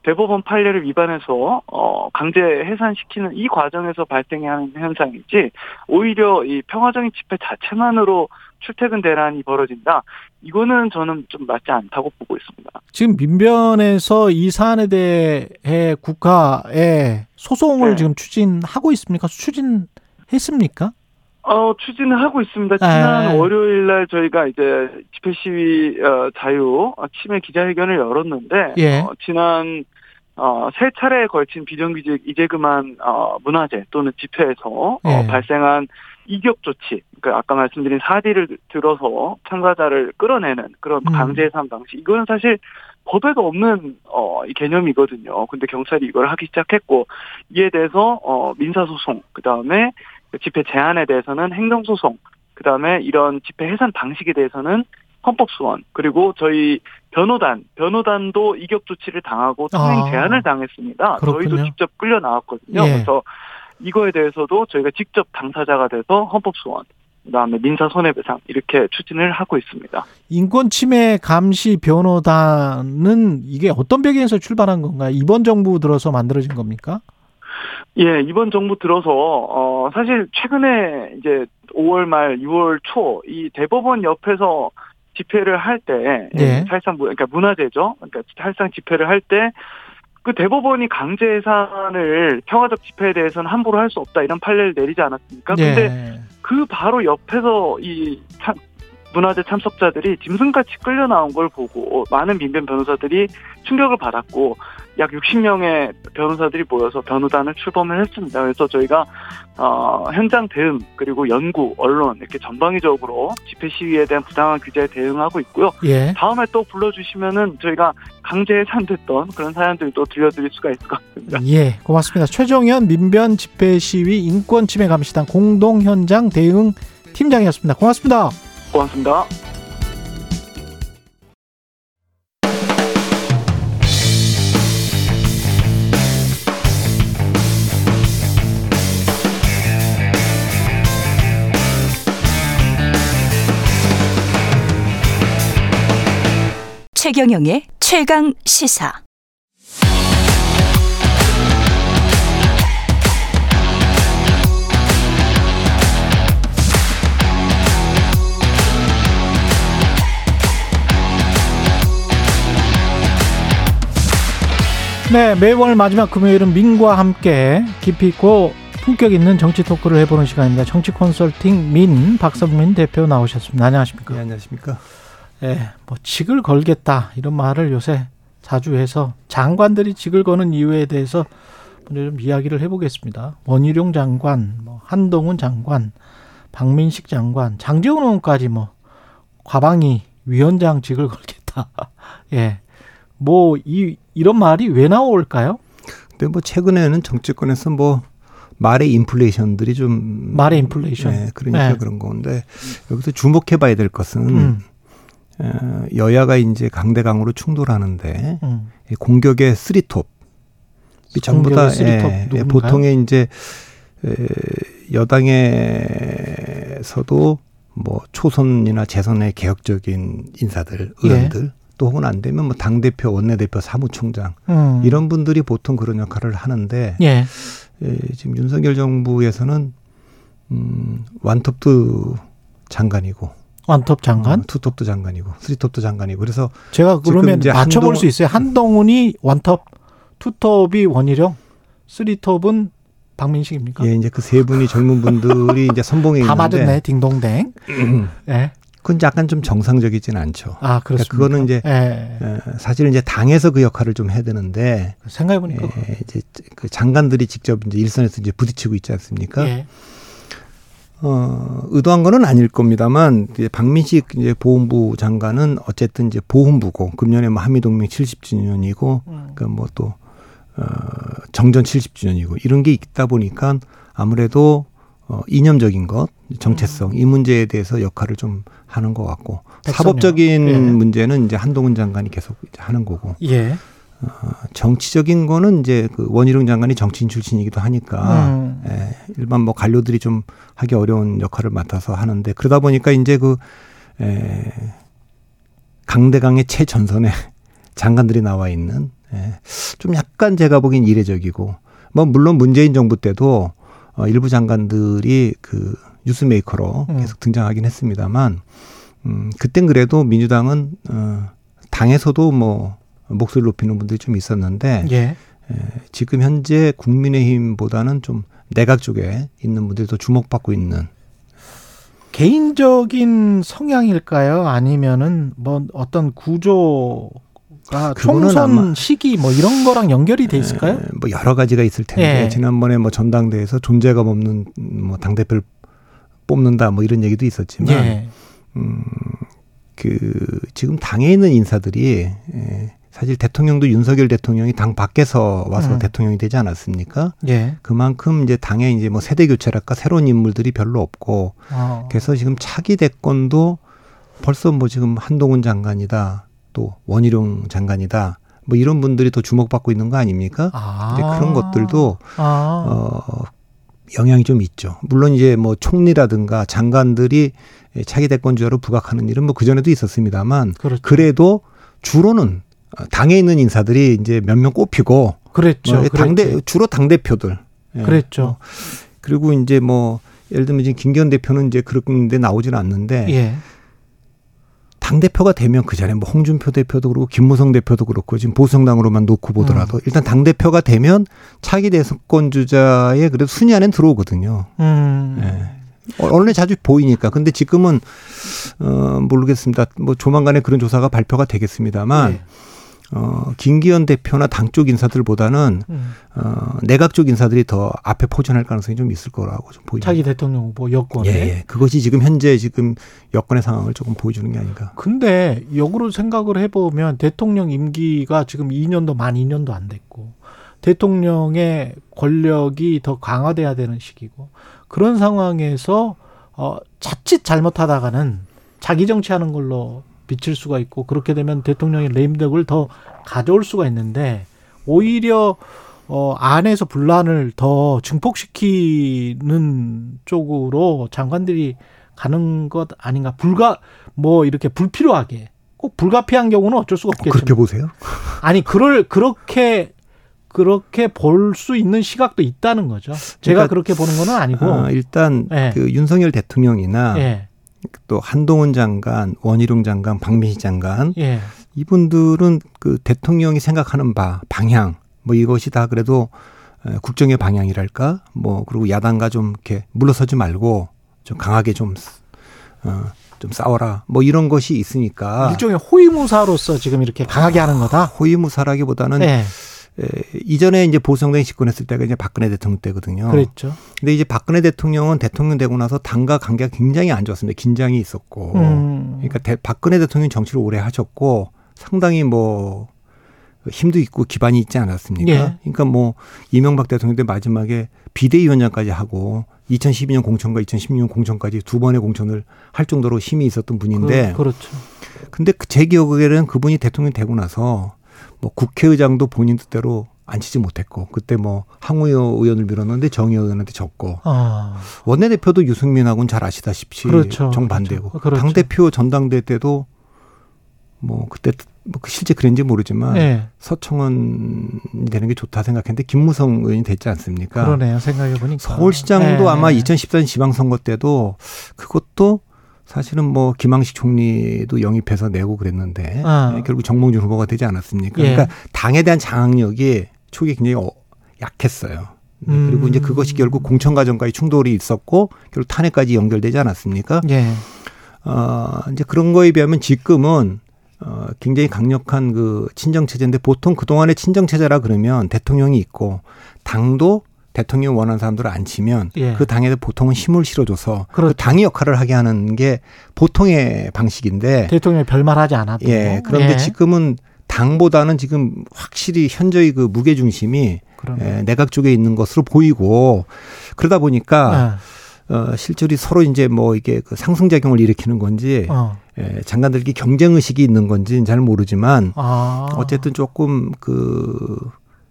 대법원 판례를 위반해서 어 강제 해산시키는 이 과정에서 발생해야 하는 현상이지 오히려 이 평화적인 집회 자체만으로 출퇴근 대란이 벌어진다. 이거는 저는 좀 맞지 않다고 보고 있습니다. 지금 민변에서 이 사안에 대해 국가에 소송을 네. 지금 추진하고 있습니까? 추진했습니까? 어, 추진을 하고 있습니다. 지난 네. 월요일 날 저희가 이제 집회 시위 어, 자유 어, 침해 기자회견을 열었는데 예. 어, 지난 어, 세 차례에 걸친 비정규직 이제 그만 어, 문화재 또는 집회에서 예. 어, 발생한 이격 조치, 그러니까 아까 말씀드린 사디를 들어서 참가자를 끌어내는 그런 음. 강제 해산 방식, 이거는 사실 법에도 없는 어, 이 개념이거든요. 근데 경찰이 이걸 하기 시작했고 이에 대해서 어, 민사소송, 그 다음에 집회 제한에 대해서는 행정소송, 그 다음에 이런 집회 해산 방식에 대해서는 헌법소원, 그리고 저희 변호단, 변호단도 이격 조치를 당하고 통행 아. 제한을 당했습니다. 그렇군요. 저희도 직접 끌려 나왔거든요. 예. 그래서 이거에 대해서도 저희가 직접 당사자가 돼서 헌법소원, 그 다음에 민사 손해배상 이렇게 추진을 하고 있습니다. 인권 침해 감시 변호단은 이게 어떤 배경에서 출발한 건가요? 이번 정부 들어서 만들어진 겁니까? 예, 이번 정부 들어서 어 사실 최근에 이제 5월 말 6월 초 이 대법원 옆에서 집회를 할때 예. 사실상 뭐 그러니까 문화재죠. 그러니까 사실상 집회를 할 때 그 대법원이 강제 해산을 평화적 집회에 대해서는 함부로 할 수 없다 이런 판례를 내리지 않았습니까? 근데 예. 그 바로 옆에서 이 참, 문화재 참석자들이 짐승같이 끌려 나온 걸 보고 많은 민변 변호사들이 충격을 받았고 약 60명의 변호사들이 모여서 변호단을 출범을 했습니다. 그래서 저희가 어, 현장 대응 그리고 연구, 언론 이렇게 전방위적으로 집회 시위에 대한 부당한 규제에 대응하고 있고요. 예. 다음에 또 불러주시면은 저희가 강제 해산됐던 그런 사연들도 들려드릴 수가 있을 것 같습니다. 예, 고맙습니다. 최정현 민변 집회 시위 인권 침해 감시단 공동 현장 대응 팀장이었습니다. 고맙습니다. 고맙습니다. 최경영의 최강 시사. 네, 매월 마지막 금요일은 민과 함께 깊이 있고 품격 있는 정치 토크를 해보는 시간입니다. 정치 컨설팅 민 박선민 대표 나오셨습니다. 안녕하십니까? 네, 안녕하십니까. 예, 뭐 직을 걸겠다 이런 말을 요새 자주 해서 장관들이 직을 거는 이유에 대해서 먼저 좀 이야기를 해보겠습니다. 원희룡 장관, 뭐 한동훈 장관, 박민식 장관, 장재훈 의원까지 뭐 과방위 위원장 직을 걸겠다. 예, 뭐 이 이런 말이 왜 나올까요? 근데 뭐 최근에는 정치권에서 뭐 말의 인플레이션들이 좀 말의 인플레이션. 네, 그러니까 네. 그런 건데 여기서 주목해 봐야 될 것은 음, 어, 여야가 이제 강대강으로 충돌하는데 음. 이 공격의 three top 이 전부 다 예, 예? 보통의 이제 에, 여당에서도 뭐 초선이나 재선의 개혁적인 인사들, 예. 의원들 또 혹은 안 되면 뭐 당 대표, 원내 대표, 사무총장 음. 이런 분들이 보통 그런 역할을 하는데 예. 예, 지금 윤석열 정부에서는 음, 완톱도 장관이고 완톱 장관. 어, 투톱도 장관이고 쓰리톱도 장관이고 그래서 제가 그러면 이제 맞춰볼 한동훈- 수 있어요. 한동훈이 원톱, 투톱이 원희룡, 쓰리톱은 박민식입니까? 예, 이제 그 세 분이 젊은 분들이 이제 선봉에 다 있는데 맞았네, 딩동댕. 예. 그건 약간 좀 정상적이진 않죠. 아, 그러니까 그렇습니까? 그거는 이제 예. 에, 사실은 이제 당에서 그 역할을 좀 해야 되는데 생각해 보니까. 예, 이제 그 장관들이 직접 이제 일선에서 이제 부딪히고 있지 않습니까? 예. 어, 의도한 거는 아닐 겁니다만 이제 박민식 이제 보훈부 장관은 어쨌든 이제 보훈부고 금년에 뭐 한미동맹 70주년이고 음. 그러니까 뭐 또 어, 정전 70주년이고 이런 게 있다 보니까 아무래도 어, 이념적인 것, 정체성 이 문제에 대해서 역할을 좀 하는 것 같고 백선영. 사법적인 예. 문제는 이제 한동훈 장관이 계속 이제 하는 거고 예. 어, 정치적인 거는 이제 그 원희룡 장관이 정치인 출신이기도 하니까 음. 예, 일반 뭐 관료들이 좀 하기 어려운 역할을 맡아서 하는데 그러다 보니까 이제 그 에, 강대강의 최전선에 장관들이 나와 있는 예, 좀 약간 제가 보기엔 이례적이고 뭐 물론 문재인 정부 때도 어, 일부 장관들이 그 뉴스메이커로 음. 계속 등장하긴 했습니다만 음, 그땐 그래도 민주당은 어, 당에서도 뭐 목소리를 높이는 분들이 좀 있었는데 예. 에, 지금 현재 국민의힘보다는 좀 내각 쪽에 있는 분들이 더 주목받고 있는 개인적인 성향일까요? 아니면은 뭐 어떤 구조가 총선 시기 뭐 이런 거랑 연결이 돼 있을까요? 에, 뭐 여러 가지가 있을 텐데 예. 지난번에 뭐 전당대회에서 존재감 없는 뭐 당 대표를 뽑는다 뭐 이런 얘기도 있었지만 예. 음, 그 지금 당에 있는 인사들이 에, 사실 대통령도 윤석열 대통령이 당 밖에서 와서 음. 대통령이 되지 않았습니까? 예. 그만큼 이제 당에 이제 뭐 세대 교체랄까 새로운 인물들이 별로 없고 어. 그래서 지금 차기 대권도 벌써 뭐 지금 한동훈 장관이다 또 원희룡 장관이다 뭐 이런 분들이 더 주목받고 있는 거 아닙니까? 아. 이제 그런 것들도 아. 어 영향이 좀 있죠. 물론 이제 뭐 총리라든가 장관들이 차기 대권주자로 부각하는 일은 뭐 그전에도 있었습니다만 그렇죠. 그래도 주로는 당에 있는 인사들이 이제 몇 명 꼽히고 그랬죠. 뭐 당대. 주로 당 대표들 예. 그랬죠. 뭐 그리고 이제 뭐 예를 들면 지금 김기현 대표는 이제 그런데 나오지는 않는데 예. 당 대표가 되면 그 전에 뭐 홍준표 대표도 그렇고 김무성 대표도 그렇고 지금 보수정당으로만 놓고 음. 보더라도 일단 당 대표가 되면 차기 대선 주자의 그래도 순위 안에 들어오거든요. 음. 예. 어, 언론에 자주 보이니까. 근데 지금은 어 모르겠습니다. 뭐 조만간에 그런 조사가 발표가 되겠습니다만 예. 어 김기현 대표나 당 쪽 인사들보다는 음. 어 내각 쪽 인사들이 더 앞에 포진할 가능성이 좀 있을 거라고 좀 보입니다. 차기 대통령 후보 여권에. 예, 예. 그것이 지금 현재 지금 여건의 상황을 조금 보여주는 게 아닌가. 근데 역으로 생각을 해보면 대통령 임기가 지금 2년도 만 2년도 안 됐고 대통령의 권력이 더 강화돼야 되는 시기고 그런 상황에서 어 자칫 잘못하다가는 자기 정치하는 걸로 비칠 수가 있고 그렇게 되면 대통령의 레임덕을 더 가져올 수가 있는데 오히려 어 안에서 분란을 더 증폭시키는 쪽으로 장관들이 가는 것 아닌가 불가 뭐 이렇게 불필요하게 꼭 불가피한 경우는 어쩔 수가 없겠죠. 그렇게 보세요? 아니 그럴 그렇게 그렇게 볼 수 있는 시각도 있다는 거죠. 제가 그러니까, 그렇게 보는 건 아니고. 아, 일단 예. 그 윤석열 대통령이나 예. 또 한동훈 장관, 원희룡 장관, 박민희 장관 예. 이분들은 그 대통령이 생각하는 바 방향 뭐 이것이 다 그래도 에, 국정의 방향이랄까 뭐 그리고 야당과 좀 이렇게 물러서지 말고 좀 강하게 좀 어, 좀 싸워라 뭐 이런 것이 있으니까 일종의 호위무사로서 지금 이렇게 강하게 하는 거다. 호위무사라기보다는 예. 에, 이전에 이제 보수정당이 집권했을 때가 이제 박근혜 대통령 때거든요. 그랬죠. 근데 이제 박근혜 대통령은 대통령 되고 나서 당과 관계가 굉장히 안 좋았습니다. 긴장이 있었고. 음. 그러니까 대, 박근혜 대통령 정치를 오래 하셨고 상당히 뭐 힘도 있고 기반이 있지 않았습니까? 예. 그러니까 뭐 이명박 대통령 때 마지막에 비대위원장까지 하고 2012년 공천과 2016년 공천까지 두 번의 공천을 할 정도로 힘이 있었던 분인데 그, 그렇죠. 근데 그제 기억에는 그분이 대통령 되고 나서 뭐 국회의장도 본인 뜻대로 앉히지 못했고 그때 뭐 항우여 의원을 밀었는데 정의 의원한테 졌고 어. 원내대표도 유승민하고는 잘 아시다시피 그렇죠. 정반대고 그렇죠. 그렇죠. 당 대표 전당대 때도 뭐 그때 뭐 실제 그랬는지 모르지만 예. 서청원이 되는 게 좋다 생각했는데 김무성 의원이 됐지 않습니까? 그러네요. 생각해 보니까. 서울시장도 예. 아마 2014년 지방선거 때도 그것도 사실은 뭐 김항식 총리도 영입해서 내고 그랬는데 아. 예, 결국 정몽준 후보가 되지 않았습니까? 예. 그러니까 당에 대한 장악력이 초기에 굉장히 어, 약했어요. 네, 음. 그리고 이제 그것이 결국 공천 과정까지 충돌이 있었고 결국 탄핵까지 연결되지 않았습니까? 예. 어, 이제 그런 거에 비하면 지금은 어, 굉장히 강력한 그 친정 체제인데 보통 그동안의 친정 체제라 그러면 대통령이 있고 당도 대통령이 원하는 사람들을 앉히면 예. 그 당에 보통은 힘을 실어줘서 그 그렇죠. 당의 역할을 하게 하는 게 보통의 방식인데 대통령이 별말하지 않았고. 예 그런데 예. 지금은 당보다는 지금 확실히 현저히 그 무게 중심이. 예, 내각 쪽에 있는 것으로 보이고 그러다 보니까 예. 어, 실제로 서로 이제 뭐 이게 그 상승 작용을 일으키는 건지 어. 예, 장관들끼리 경쟁 의식이 있는 건지는 잘 모르지만 아. 어쨌든 조금 그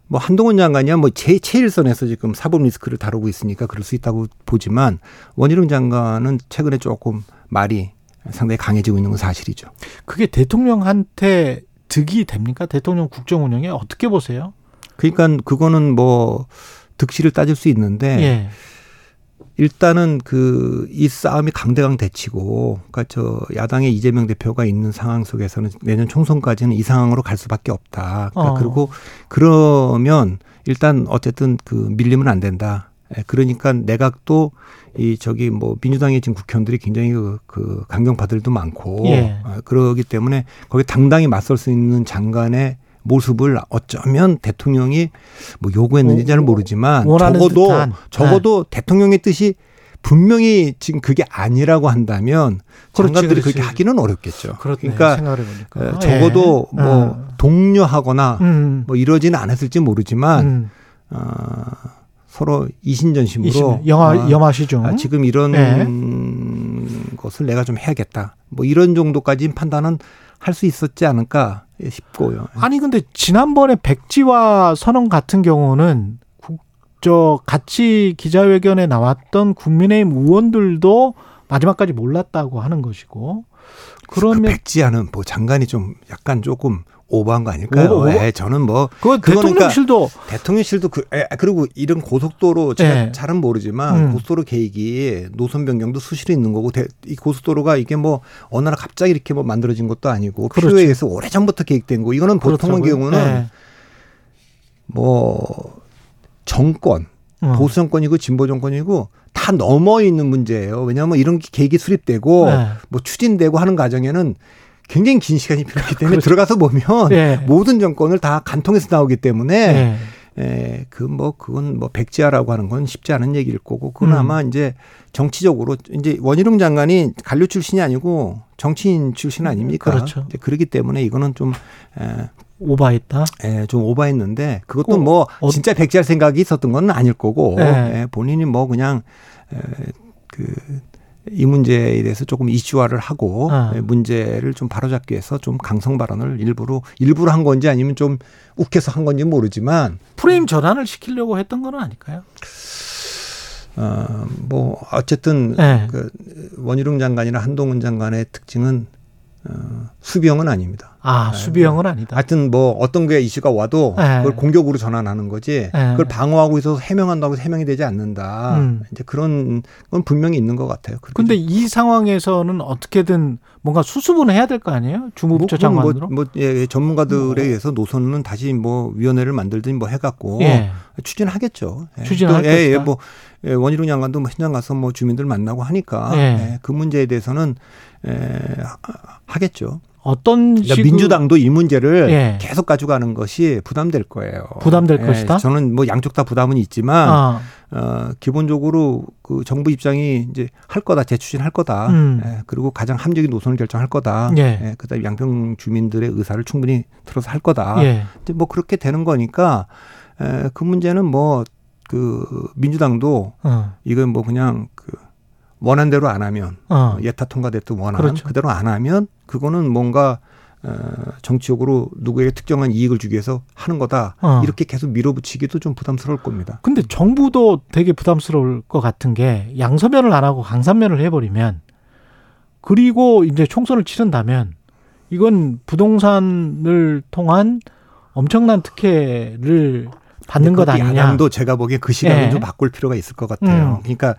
뭐 한동훈 장관이야 뭐 제, 최일선에서 지금 사법 리스크를 다루고 있으니까 그럴 수 있다고 보지만 원희룡 장관은 최근에 조금 말이 상당히 강해지고 있는 건 사실이죠. 그게 대통령한테 득이 됩니까? 대통령 국정 운영에 어떻게 보세요? 그러니까 그거는 뭐 득실을 따질 수 있는데 예. 일단은 그 이 싸움이 강대강 대치고 그러니까 저 야당의 이재명 대표가 있는 상황 속에서는 내년 총선까지는 이 상황으로 갈 수밖에 없다. 그러니까 어. 그리고 그러면 일단 어쨌든 그 밀리면 안 된다. 예, 그러니까 내각도 이 저기 뭐 민주당의 지금 국회의원들이 굉장히 그, 그 강경파들도 많고 예. 어, 그러기 때문에 거기 당당히 맞설 수 있는 장관의 모습을 어쩌면 대통령이 뭐 요구했는지 잘 모르지만 적어도 듯한. 네. 적어도 대통령의 뜻이 분명히 지금 그게 아니라고 한다면 그렇지, 장관들이 그렇지. 그렇게 하기는 어렵겠죠. 그렇네. 그러니까. 에, 적어도 예. 뭐 어. 독려하거나 음. 뭐 이러지는 않았을지 모르지만 음. 어, 서로 이신전심으로 이심- 영화 아, 영화시중. 아, 지금 이런 네. 것을 내가 좀 해야겠다. 뭐 이런 정도까지 판단은 할 수 있었지 않을까 싶고요. 아니 근데 지난번에 백지화 선언 같은 경우는 국, 저 같이 기자회견에 나왔던 국민의힘 의원들도 마지막까지 몰랐다고 하는 것이고 그 그러면 백지아는 뭐 장관이 좀 약간 조금 오버한 거 아닐까요? 오버, 오버? 에, 저는 뭐그 그거는 대통령실도 대통령실도 그, 에, 그리고 이런 고속도로 제가 네. 잘은 모르지만 음. 고속도로 계획이 노선 변경도 수시로 있는 거고 대, 이 고속도로가 이게 뭐 어느 날 갑자기 이렇게 뭐 만들어진 것도 아니고 그렇죠. 필요에 의해서 오래 전부터 계획된 거. 이거는 보통의 그렇다고요? 경우는 네. 뭐 정권 어. 보수 정권이고 진보 정권이고 다 넘어 있는 문제예요. 왜냐하면 이런 게 계획이 수립되고 네. 뭐 추진되고 하는 과정에는 굉장히 긴 시간이 필요하기 때문에 그렇죠. 들어가서 보면 네. 모든 정권을 다 간통해서 나오기 때문에 네. 에, 그 뭐 그건 뭐 백지화라고 하는 건 쉽지 않은 얘기일 거고 그건 음. 아마 이제 정치적으로 이제 원희룡 장관이 관료 출신이 아니고 정치인 출신 아닙니까? 그렇죠. 이제 그렇기 때문에 이거는 좀 에, 오바했다. 예, 좀 오바했는데 그것도 어, 뭐 어- 진짜 백지할 생각이 있었던 건 아닐 거고 네. 예, 본인이 뭐 그냥 에, 그 이 문제에 대해서 조금 이슈화를 하고 아. 예, 문제를 좀 바로잡기 위해서 좀 강성 발언을 일부러 일부러 한 건지 아니면 좀 욱해서 한 건지 모르지만 프레임 전환을 시키려고 했던 건 아닐까요? 어뭐 어쨌든 네. 그 원희룡 장관이나 한동훈 장관의 특징은 어, 수비형은 아닙니다. 아 수비형은 아니다. 하여튼 뭐 어떤 게 이슈가 와도 네. 그걸 공격으로 전환하는 거지 네. 그걸 방어하고 있어서 해명한다고 해서 해명이 되지 않는다. 음. 이제 그런 건 분명히 있는 것 같아요. 근데 좀- 이 상황에서는 어떻게든 뭔가 수습은 해야 될 거 아니에요? 주무부처 그건 장관으로. 뭐, 뭐 예, 예, 전문가들에 의해서 노선은 다시 뭐 위원회를 만들든 뭐 해갖고 예. 추진하겠죠. 예. 또, 예, 예. 뭐 예, 원희룡 장관도 뭐 현장 가서 뭐 주민들 만나고 하니까 예. 예, 그 문제에 대해서는 예, 하- 하겠죠. 어떤 그러니까 식으로 민주당도 이 문제를 예. 계속 가져가는 것이 부담될 거예요. 부담될 예, 것이다? 저는 뭐 양쪽 다 부담은 있지만 아, 어, 기본적으로 그 정부 입장이 이제 할 거다, 재추진할 거다. 음. 예, 그리고 가장 합리적인 노선을 결정할 거다. 예. 그다음에 양평 주민들의 의사를 충분히 들어서 할 거다. 예. 이제 뭐 그렇게 되는 거니까 에, 그 문제는 뭐그 민주당도 어, 이건 뭐 그냥 그 원한 대로 안 하면 어. 예타 통과됐든 원안 그렇죠. 그대로 안 하면 그거는 뭔가 어, 정치적으로 누구에게 특정한 이익을 주기 위해서 하는 거다. 어. 이렇게 계속 밀어붙이기도 좀 부담스러울 겁니다. 근데 정부도 되게 부담스러울 것 같은 게 양서면을 안 하고 강산면을 해버리면 그리고 이제 총선을 치른다면 이건 부동산을 통한 엄청난 특혜를 받는 것 아니냐. 야당도 제가 보기에 그 시각은 예. 좀 바꿀 필요가 있을 것 같아요. 음. 그러니까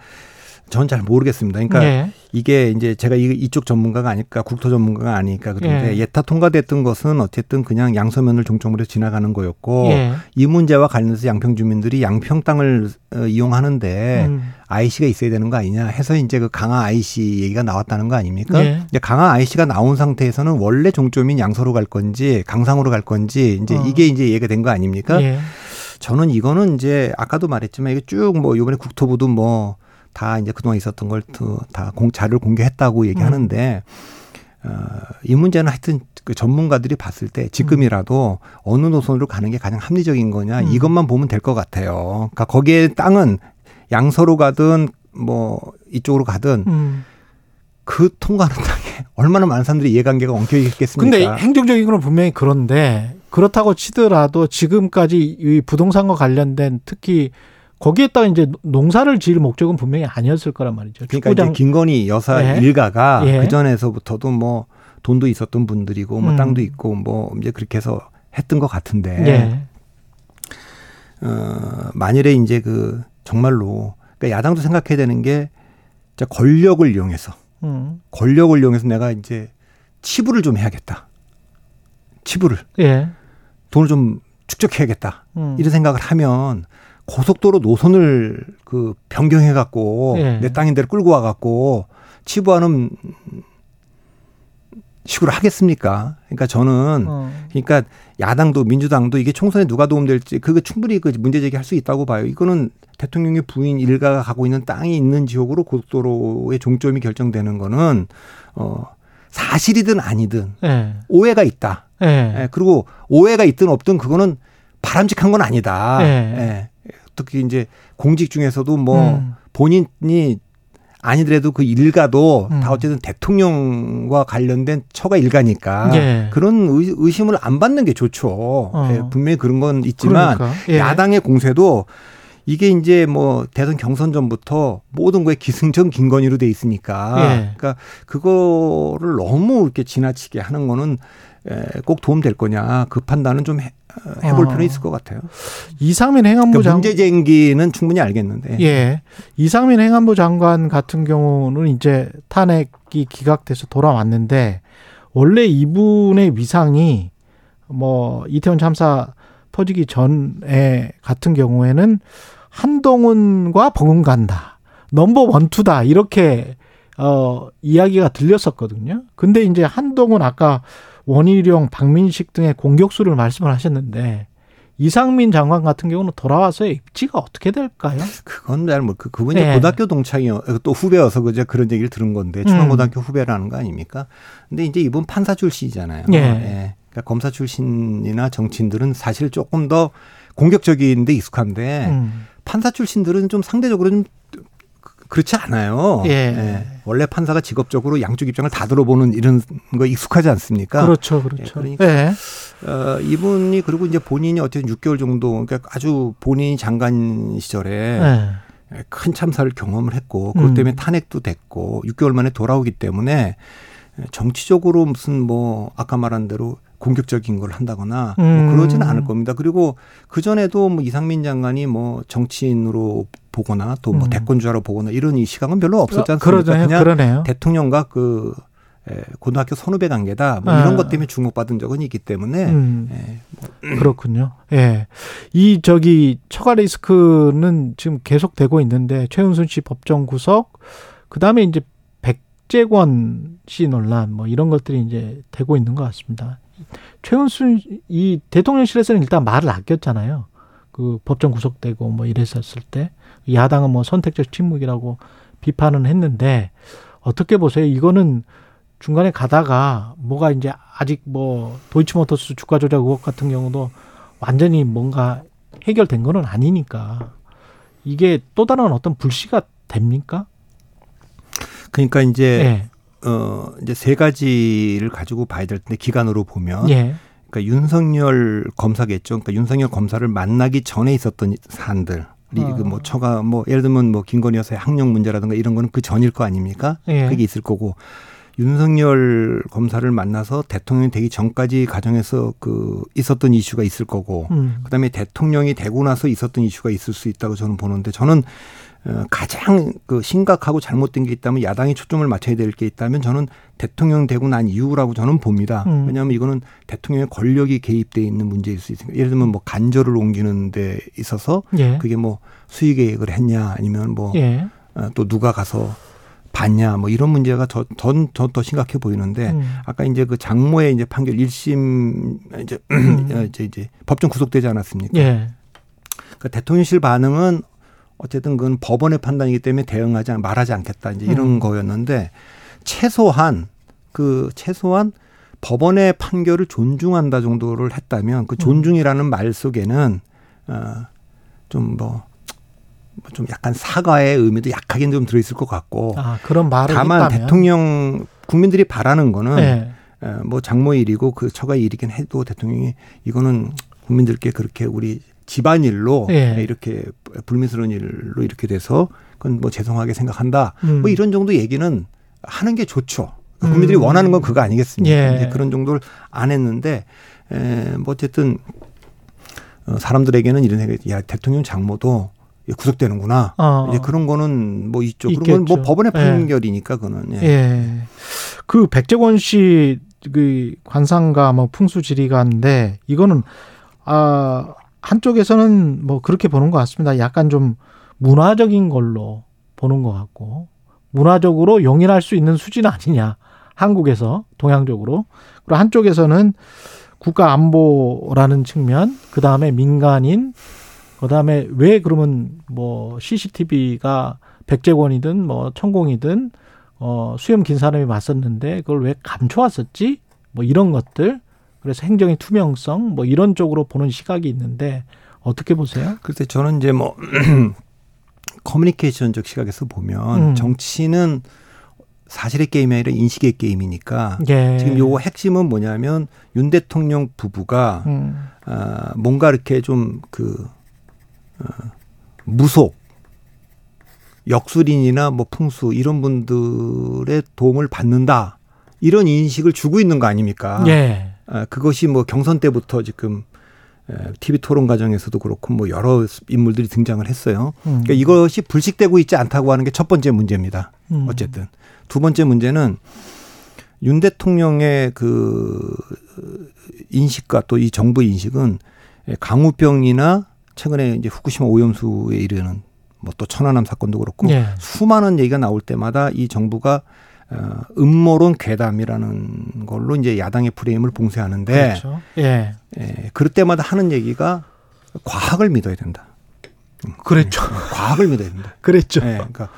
전 잘 모르겠습니다. 그러니까 예. 이게 이제 제가 이- 이쪽 전문가가 아닐까 국토 전문가가 아니니까 그런데 예. 예타 통과됐던 것은 어쨌든 그냥 양서면을 종점으로 지나가는 거였고 예. 이 문제와 관련해서 양평 주민들이 양평 땅을 어, 이용하는데 음. IC가 있어야 되는 거 아니냐 해서 이제 그 강화 IC 얘기가 나왔다는 거 아닙니까? 예. 이제 강화 IC가 나온 상태에서는 원래 종점인 양서로 갈 건지 강상으로 갈 건지 이제 어. 이게 이제 얘기가 된 거 아닙니까? 예. 저는 이거는 이제 아까도 말했지만 이게 쭉 뭐 이번에 국토부도 뭐 다 이제 그동안 있었던 걸 다 자료를 공개했다고 얘기하는데 어, 이 문제는 하여튼 그 전문가들이 봤을 때 지금이라도 어느 노선으로 가는 게 가장 합리적인 거냐 음. 이것만 보면 될 것 같아요. 그러니까 거기에 땅은 양서로 가든 뭐 이쪽으로 가든 음. 그 통과하는 땅에 얼마나 많은 사람들이 이해관계가 엉켜 있겠습니까? 근데 행정적인 건 분명히 그런데 그렇다고 치더라도 지금까지 이 부동산과 관련된 특히 거기에다가 이제 농사를 지을 목적은 분명히 아니었을 거란 말이죠. 그러니까 축구장 이제 김건희 여사 예. 일가가 예. 그 전에서부터도 뭐 돈도 있었던 분들이고 뭐 음. 땅도 있고 뭐 이제 그렇게 해서 했던 것 같은데 예. 어 만일에 이제 그 정말로 그러니까 야당도 생각해야 되는 게 진짜 권력을 이용해서 음. 권력을 이용해서 내가 이제 치부를 좀 해야겠다. 치부를 예. 돈을 좀 축적해야겠다. 음. 이런 생각을 하면 고속도로 노선을 그 변경해 갖고 예. 내 땅인 데로 끌고 와 갖고 치부하는 식으로 하겠습니까? 그러니까 저는 어. 그러니까 야당도 민주당도 이게 총선에 누가 도움될지 그거 충분히 그 문제 제기할 수 있다고 봐요. 이거는 대통령의 부인 일가가 가고 있는 땅이 있는 지역으로 고속도로의 종점이 결정되는 거는 어 사실이든 아니든 예. 오해가 있다. 예. 예, 그리고 오해가 있든 없든 그거는 바람직한 건 아니다. 예. 예. 특히 이제 공직 중에서도 뭐 음. 본인이 아니더라도 그 일가도 음. 다 어쨌든 대통령과 관련된 처가 일가니까 예. 그런 의, 의심을 안 받는 게 좋죠. 어. 예, 분명히 그런 건 있지만 그러니까. 예. 야당의 공세도 이게 이제 뭐 대선 경선 전부터 모든 거에 기승전 김건희로 돼 있으니까 예. 그러니까 그거를 너무 이렇게 지나치게 하는 거는 에, 꼭 도움 될 거냐 그 판단은 좀 해, 볼 어. 필요는 있을 것 같아요. 이상민 행안부 그러니까 장관 문제 제기는 충분히 알겠는데 예. 이상민 행안부 장관 같은 경우는 이제 탄핵이 기각돼서 돌아왔는데 원래 이분의 위상이 뭐 이태원 참사 터지기 전에 같은 경우에는 한동훈과 버금간다. 넘버 원투다. 이렇게 어 이야기가 들렸었거든요. 근데 이제 한동훈 아까 원희룡, 박민식 등의 공격수를 말씀을 하셨는데 이상민 장관 같은 경우는 돌아와서의 입지가 어떻게 될까요? 그건 잘뭐 그, 그분이 예. 고등학교 동창이어 또 후배여서 그저 그런 얘기를 들은 건데 음. 중앙고등학교 후배라는 거 아닙니까? 근데 이제 이분 판사 출신이잖아요. 예. 그러니까 검사 출신이나 정치인들은 사실 조금 더 공격적인데 익숙한데 음. 판사 출신들은 좀 상대적으로 좀 그렇지 않아요. 예. 원래 판사가 직업적으로 양쪽 입장을 다 들어보는 이런 거 익숙하지 않습니까? 그렇죠, 예, 그렇죠. 그러니까 예. 어, 이분이 그리고 이제 본인이 어쨌든 6개월 정도 그러니까 아주 본인이 장관 시절에 예. 큰 참사를 경험을 했고 그것 음. 때문에 탄핵도 됐고 6개월 만에 돌아오기 때문에 정치적으로 무슨 뭐 아까 말한 대로 공격적인 걸 한다거나 음. 뭐 그러지는 않을 겁니다. 그리고 그 전에도 뭐 이상민 장관이 뭐 정치인으로 보거나 또뭐 음. 대권주자로 보거나 이런 이 시각은 별로 없었지 않습니까? 그러네요. 그냥 그러네요. 대통령과 그 에, 고등학교 선후배 관계다 뭐 아. 이런 것 때문에 주목받은 적은 있기 때문에 음. 예, 그렇군요. 예. 이 저기 처가 리스크는 지금 계속되고 있는데 최은순 씨 법정 구속 그 다음에 이제 백재권 씨 논란 뭐 이런 것들이 이제 되고 있는 것 같습니다. 최은순 이 대통령실에서는 일단 말을 아꼈잖아요. 그 법정 구속되고 뭐 이랬었을 때 야당은 뭐 선택적 침묵이라고 비판은 했는데 어떻게 보세요? 이거는 중간에 가다가 뭐가 이제 아직 뭐 도이치모터스 주가 조작 의혹 같은 경우도 완전히 뭔가 해결된 거는 아니니까 이게 또 다른 어떤 불씨가 됩니까? 그러니까 이제 예. 어 이제 세 가지를 가지고 봐야 될 텐데 기간으로 보면 예. 그러니까 윤석열 검사겠죠. 그러니까 윤석열 검사를 만나기 전에 있었던 사안들. 어. 그뭐 처가 뭐 예를 들면 뭐 김건희 여사의 학력 문제라든가 이런 거는 그 전일 거 아닙니까? 예. 그게 있을 거고 윤석열 검사를 만나서 대통령이 되기 전까지 가정에서 그 있었던 이슈가 있을 거고 음. 그다음에 대통령이 되고 나서 있었던 이슈가 있을 수 있다고 저는 보는데 저는 어, 가장 그 심각하고 잘못된 게 있다면 야당이 초점을 맞춰야 될 게 있다면 저는 대통령 되고 난 이후라고 저는 봅니다. 음. 왜냐하면 이거는 대통령의 권력이 개입돼 있는 문제일 수 있으니까 예를 들면 뭐 간절을 옮기는 데 있어서 예. 그게 뭐 수의 계획을 했냐 아니면 뭐 예. 어, 또 누가 가서 봤냐 뭐 이런 문제가 더더 더 심각해 보이는데 음. 아까 이제 그 장모의 이제 판결 1심 이제 이제 이제 법정 구속되지 않았습니까? 예. 그러니까 대통령실 반응은 어쨌든 그건 법원의 판단이기 때문에 대응하지 않, 말하지 않겠다 이제 이런 음. 거였는데 최소한 그 최소한 법원의 판결을 존중한다 정도를 했다면 음. 그 존중이라는 말 속에는 어좀뭐 뭐좀 약간 사과의 의미도 약하게 좀 들어있을 것 같고 아, 그런 말을 다만 했다면. 대통령 국민들이 바라는 거는 예. 어, 뭐 장모 일이고 그 처가 일이긴 해도 대통령이 이거는 국민들께 그렇게 우리 집안일로 예. 이렇게 불미스러운 일로 이렇게 돼서 그건 뭐 죄송하게 생각한다. 음. 뭐 이런 정도 얘기는 하는 게 좋죠. 그러니까 국민들이 음. 원하는 건 그거 아니겠습니까? 예. 그런 정도를 안 했는데 에, 뭐 어쨌든 어, 사람들에게는 이런 생각이 야 대통령 장모도 구속되는구나. 어. 이제 그런 거는 뭐 있죠. 그런 건뭐 있겠죠. 법원의 예. 판결이니까 그거는 예. 예. 그 백재권 씨 그 관상가 뭐 풍수지리가인데 이거는 아 한쪽에서는 뭐 그렇게 보는 것 같습니다. 약간 좀 문화적인 걸로 보는 것 같고 문화적으로 용인할 수 있는 수준 아니냐 한국에서 동양적으로 그리고 한쪽에서는 국가 안보라는 측면 그 다음에 민간인 그 다음에 왜 그러면 뭐 CCTV가 백재권이든 뭐 천공이든 어 수염 긴 사람이 맞섰는데 그걸 왜 감춰왔었지? 뭐 이런 것들 그래서 행정의 투명성 뭐 이런 쪽으로 보는 시각이 있는데 어떻게 보세요? 그래서 저는 이제 뭐 커뮤니케이션적 시각에서 보면 음. 정치는 사실의 게임이 아니라 인식의 게임이니까 예. 지금 요거 핵심은 뭐냐면 윤 대통령 부부가 음. 아, 뭔가 이렇게 좀그 어, 무속 역술인이나 뭐 풍수 이런 분들의 도움을 받는다 이런 인식을 주고 있는 거 아닙니까? 예. 아, 그것이 뭐 경선 때부터 지금 TV 토론 과정에서도 그렇고 뭐 여러 인물들이 등장을 했어요. 음. 그러니까 이것이 불식되고 있지 않다고 하는 게 첫 번째 문제입니다. 음. 어쨌든 두 번째 문제는 윤 대통령의 그 인식과 또 이 정부 인식은 강우병이나 최근에 이제 후쿠시마 오염수에 이르는 뭐 또 천안함 사건도 그렇고 예. 수많은 얘기가 나올 때마다 이 정부가 어, 음모론 괴담이라는 걸로 이제 야당의 프레임을 봉쇄하는데 그렇죠. 예. 예, 그럴 때마다 하는 얘기가 과학을 믿어야 된다. 그랬죠. 예, 과학을 믿어야 된다. 그랬죠. 예, 그러니까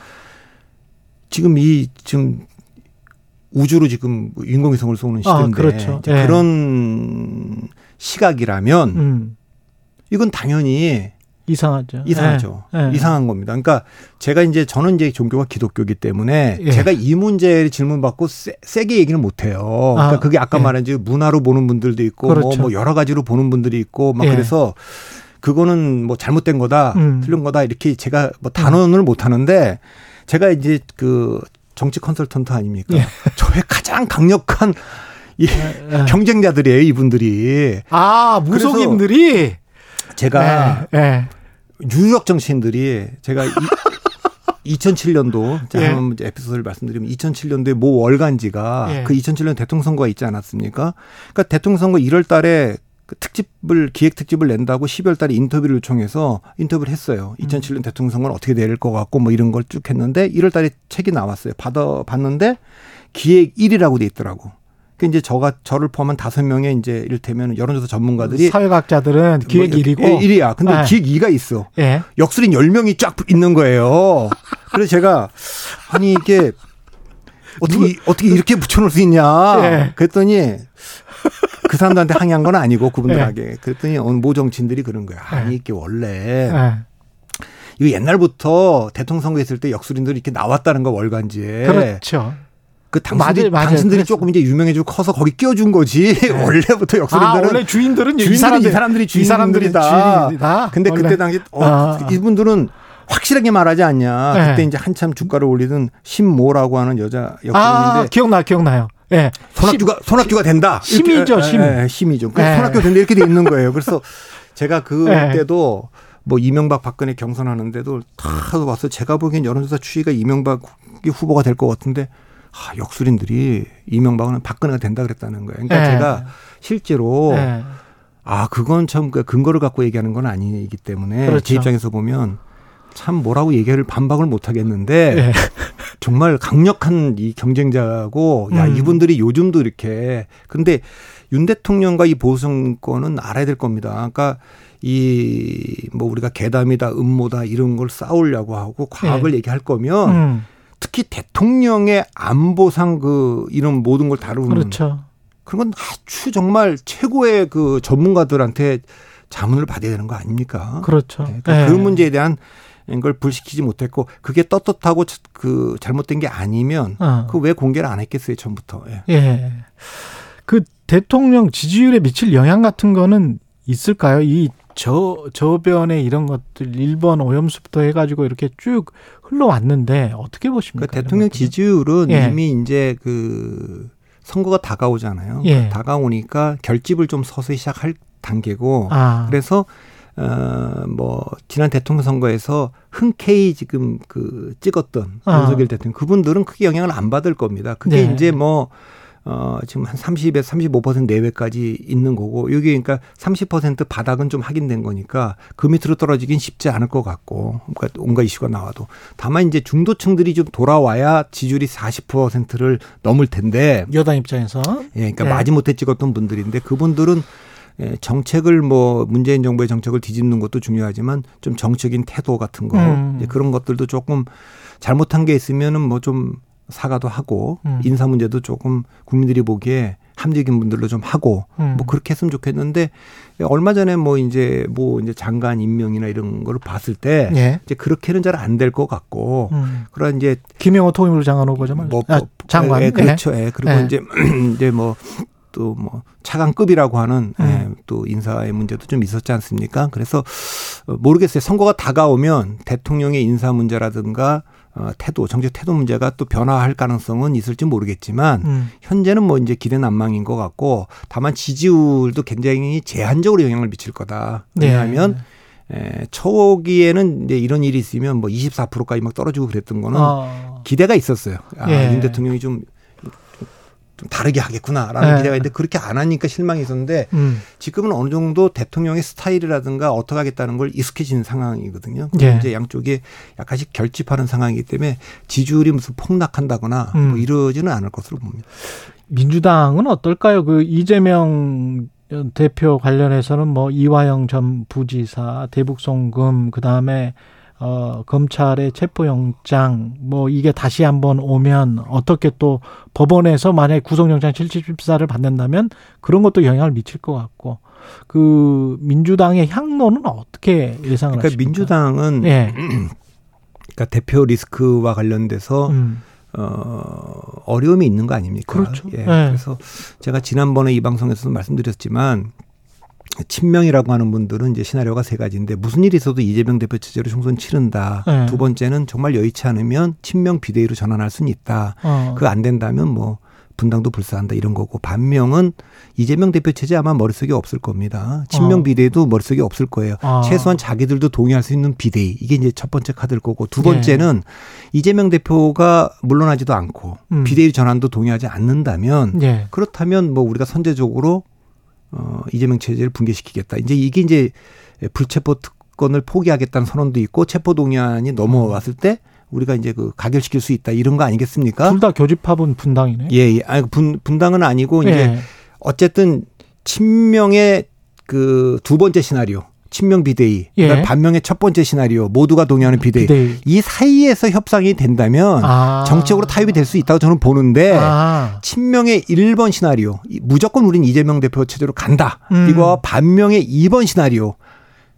지금 이 지금 우주로 지금 인공위성을 쏘는 아, 시대인데 그렇죠. 이제 예. 그런 시각이라면 음. 이건 당연히 이상하죠. 이상하죠. 예. 예. 이상한 겁니다. 그러니까 제가 이제 저는 이제 종교가 기독교이기 때문에 예. 제가 이 문제 질문 받고 세, 세게 얘기를 못 해요. 그러니까 아, 그게 아까 예. 말한 지 문화로 보는 분들도 있고 뭐, 그렇죠. 뭐 여러 가지로 보는 분들이 있고 막 예. 그래서 그거는 뭐 잘못된 거다, 음. 틀린 거다 이렇게 제가 뭐 단언을 못 하는데 제가 이제 그 정치 컨설턴트 아닙니까? 예. 저의 가장 강력한 이 예. 경쟁자들이에요, 이분들이. 아 무속인들이 제가 예. 예. 뉴욕 정치인들이 제가 이, 2007년도 제가 예. 한번 이제 에피소드를 말씀드리면 2007년도에 모 월간지가 예. 그 2007년 대통령 선거가 있지 않았습니까? 그러니까 대통령 선거 1월 달에 그 특집을 기획 특집을 낸다고 12월 달에 인터뷰를 요청해서 인터뷰를 했어요. 음. 2007년 대통령 선거는 어떻게 될 것 같고 뭐 이런 걸 쭉 했는데 1월 달에 책이 나왔어요. 받아 봤는데 기획 1이라고 돼 있더라고. 그 이제 저가 저를 포함한 다섯 명의 이제 이를테면 여론조사 전문가들이 사회학자들은 기획 뭐 1이고 예, 1이야. 근데 네. 기획 2가 있어. 예. 역술인 10명이 쫙 있는 거예요. 그래서 제가 아니 이게 어떻게 어떻게 이렇게 붙여 놓을 수 있냐. 예. 그랬더니 그 사람들한테 항의한 건 아니고 그분들에게. 그랬더니 어느 모 정치인들이 그런 거야. 아니 이게 원래 예. 이거 옛날부터 대통령 선거 했을 때 역술인들이 이렇게 나왔다는 거 월간지에. 그렇죠. 그 당신들, 맞아요. 당신들이. 조금 이제 유명해지고 커서 거기 끼워준 거지. 원래부터 아, 역술인들은 원래 주인들은 주인들은 이 사람들, 이 사람들이 이 사람들이 주인들이다. 주인이다. 근데 원래. 그때 당시 어, 아. 이분들은 확실하게 말하지 않냐. 네. 그때 이제 한참 주가를 올리던 신모라고 하는 여자 역술인인데 아, 기억나, 기억나요. 예. 손학규가 손학규가 된다. 심이죠, 심. 예, 예, 심이죠. 그 예. 손학규 된다 이렇게 돼 있는 거예요. 그래서 제가 예. 그때도 뭐 이명박 박근혜 경선하는데도 다 와서 제가 보기엔 여론조사 추이가 이명박이 후보가 될 것 같은데 아, 역술인들이 이명박은 박근혜가 된다 그랬다는 거예요. 그러니까 예. 제가 실제로 예. 아 그건 참그 근거를 갖고 얘기하는 건 아니기 때문에 그렇죠. 제 입장에서 보면 참 뭐라고 얘기를 반박을 못 하겠는데 예. 정말 강력한 이 경쟁자고 야 음. 이분들이 요즘도 이렇게 근데 윤 대통령과 이 보수 정권은 알아야 될 겁니다. 그러니까 이 뭐 우리가 괴담이다 음모다 이런 걸 싸우려고 하고 과학을 얘기할 거면 음, 특히 대통령의 안보상 그 이런 모든 걸 다루는 그렇죠. 그런 건 아주 정말 최고의 그 전문가들한테 자문을 받아야 되는 거 아닙니까? 그렇죠. 네, 그러니까 예. 그 문제에 대한 걸 불시키지 못했고 그게 떳떳하고 그 잘못된 게 아니면 어. 그왜 공개를 안 했겠어요 처음부터. 예. 예. 그 대통령 지지율에 미칠 영향 같은 거는 있을까요? 이 저, 저변에 이런 것들, 일본 오염수부터 해가지고 이렇게 쭉 흘러왔는데, 어떻게 보십니까? 그러니까 대통령? 지지율은 예. 이미 이제 그 선거가 다가오잖아요. 예. 다가오니까 결집을 좀 서서히 시작할 단계고 아, 그래서 어뭐 지난 대통령 선거에서 흔쾌히 지금 그 찍었던 아. 윤석열 대통령 그분들은 크게 영향을 안 받을 겁니다. 그게 네. 이제 뭐 어, 지금 한 30에서 35% 내외까지 있는 거고, 여기 그러니까 30% 바닥은 좀 확인된 거니까 그 밑으로 떨어지긴 쉽지 않을 것 같고, 그러니까 온갖 이슈가 나와도. 다만 이제 중도층들이 좀 돌아와야 지지율이 40%를 넘을 텐데, 여당 입장에서. 예, 그러니까 예. 마지못해 찍었던 분들인데 그분들은 예, 정책을 뭐 문재인 정부의 정책을 뒤집는 것도 중요하지만 좀 정책인 태도 같은 거 음. 그런 것들도 조금 잘못한 게 있으면은 뭐 좀 사과도 하고 음. 인사 문제도 조금 국민들이 보기에 합리적인 분들로 좀 하고 음. 뭐 그렇게 했으면 좋겠는데 얼마 전에 뭐 이제 뭐 이제 장관 임명이나 이런 거를 봤을 때 예. 이제 그렇게는 잘 안 될 것 같고 음. 그런 이제 김영호 통일부 장관 후보죠. 말 뭐, 아, 뭐, 장관. 예, 그렇죠. 예. 그리고 예. 이제 이제 뭐 또뭐 차관급이라고 하는 예, 음. 또 인사의 문제도 좀 있었지 않습니까? 그래서 어, 모르겠어요. 선거가 다가오면 대통령의 인사 문제라든가 어, 태도, 정책 태도 문제가 또 변화할 가능성은 있을지 모르겠지만 음. 현재는 뭐 이제 기대 난망인 것 같고 다만 지지율도 굉장히 제한적으로 영향을 미칠 거다. 네. 왜냐하면 에, 초기에는 이제 이런 일이 있으면 뭐 24%까지 막 떨어지고 그랬던 거는 어. 기대가 있었어요. 아, 예. 윤 대통령이 좀, 좀 다르게 하겠구나라는 예. 기대가 있는데 그렇게 안 하니까 실망이 있었는데 음. 지금은 어느 정도 대통령의 스타일이라든가 어떻게 하겠다는 걸 익숙해진 상황이거든요. 예. 이제 양쪽이 약간씩 결집하는 상황이기 때문에 지지율이 무슨 폭락한다거나 음. 뭐 이러지는 않을 것으로 봅니다. 민주당은 어떨까요? 그 이재명 대표 관련해서는 뭐 이화영 전 부지사 대북송금 그 다음에 어 검찰의 체포영장 뭐 이게 다시 한번 오면 어떻게 또 법원에서 만약에 구속영장 실질심사를 받는다면 그런 것도 영향을 미칠 것 같고 그 민주당의 향로는 어떻게 예상을 그러니까 하십니까? 민주당은 예. 그러니까 대표 리스크와 관련돼서 음. 어, 어려움이 있는 거 아닙니까? 그렇죠. 예. 네. 그래서 제가 지난번에 이 방송에서도 말씀드렸지만 친명이라고 하는 분들은 이제 시나리오가 세 가지인데 무슨 일이 있어도 이재명 대표 체제로 총선 치른다. 네. 두 번째는 정말 여의치 않으면 친명 비대위로 전환할 수는 있다. 어. 그안 된다면 뭐 분당도 불사한다 이런 거고 반명은 이재명 대표 체제 아마 머릿속에 없을 겁니다. 친명 어. 비대위도 머릿속에 없을 거예요. 아. 최소한 자기들도 동의할 수 있는 비대위 이게 이제 첫 번째 카드일 거고 두 예. 번째는 이재명 대표가 물러나지도 않고 음. 비대위 전환도 동의하지 않는다면 예. 그렇다면 뭐 우리가 선제적으로 어 이재명 체제를 붕괴시키겠다. 이제 이게 이제 불체포 특권을 포기하겠다는 선언도 있고 체포 동의안이 넘어왔을 때 우리가 이제 그 가결시킬 수 있다 이런 거 아니겠습니까? 둘 다 교집합은 분당이네. 예, 예. 아니 분 분당은 아니고 이제 예. 어쨌든 친명의 그 두 번째 시나리오 친명 비대위, 예. 반명의 첫 번째 시나리오 모두가 동의하는 비대위. 비대위. 이 사이에서 협상이 된다면 아. 정책으로 타협이 될 수 있다고 저는 보는데 아. 친명의 1번 시나리오 이- 무조건 우린 이재명 대표 체제로 간다. 음. 이거 반명의 2번 시나리오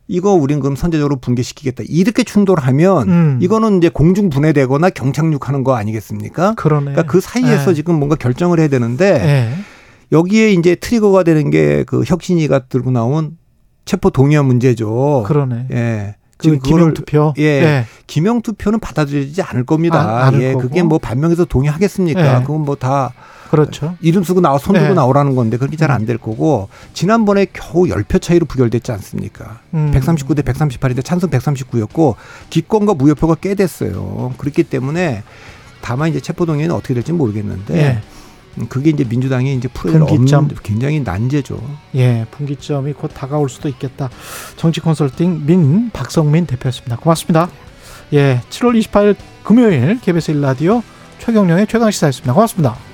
이거 우린 그럼 선제적으로 붕괴시키겠다. 이렇게 충돌하면 음. 이거는 이제 공중 분해되거나 경착륙하는 거 아니겠습니까? 그러네. 그러니까 그 사이에서 예. 지금 뭔가 결정을 해야 되는데 예. 여기에 이제 트리거가 되는 게 그 혁신이가 들고 나온 체포 동의안 문제죠. 그러네. 예. 그 지금 그거를 투표. 예. 기명 투표는 받아들여지지 않을 겁니다. 아, 않을 예. 거고. 그게 뭐 반명에서 동의하겠습니까? 예. 그건 뭐 다 그렇죠. 이름 쓰고 나와 손 들고 예. 나오라는 건데 그렇게 잘 안 될 거고 지난번에 겨우 10표 차이로 부결됐지 않습니까? 음. 139대 138인데 찬성 139였고 기권과 무효표가 꽤 됐어요. 그렇기 때문에 다만 이제 체포 동의는 어떻게 될지 는 모르겠는데 예. 음, 그게 이제 민주당이 이제 풀어야 될 분기점. 없는 굉장히 난제죠. 예, 분기점이 곧 다가올 수도 있겠다. 정치 컨설팅 민 박성민 대표였습니다. 고맙습니다. 예, 7월 28일 금요일 KBS 1라디오 최경령의 최강 시사였습니다. 고맙습니다.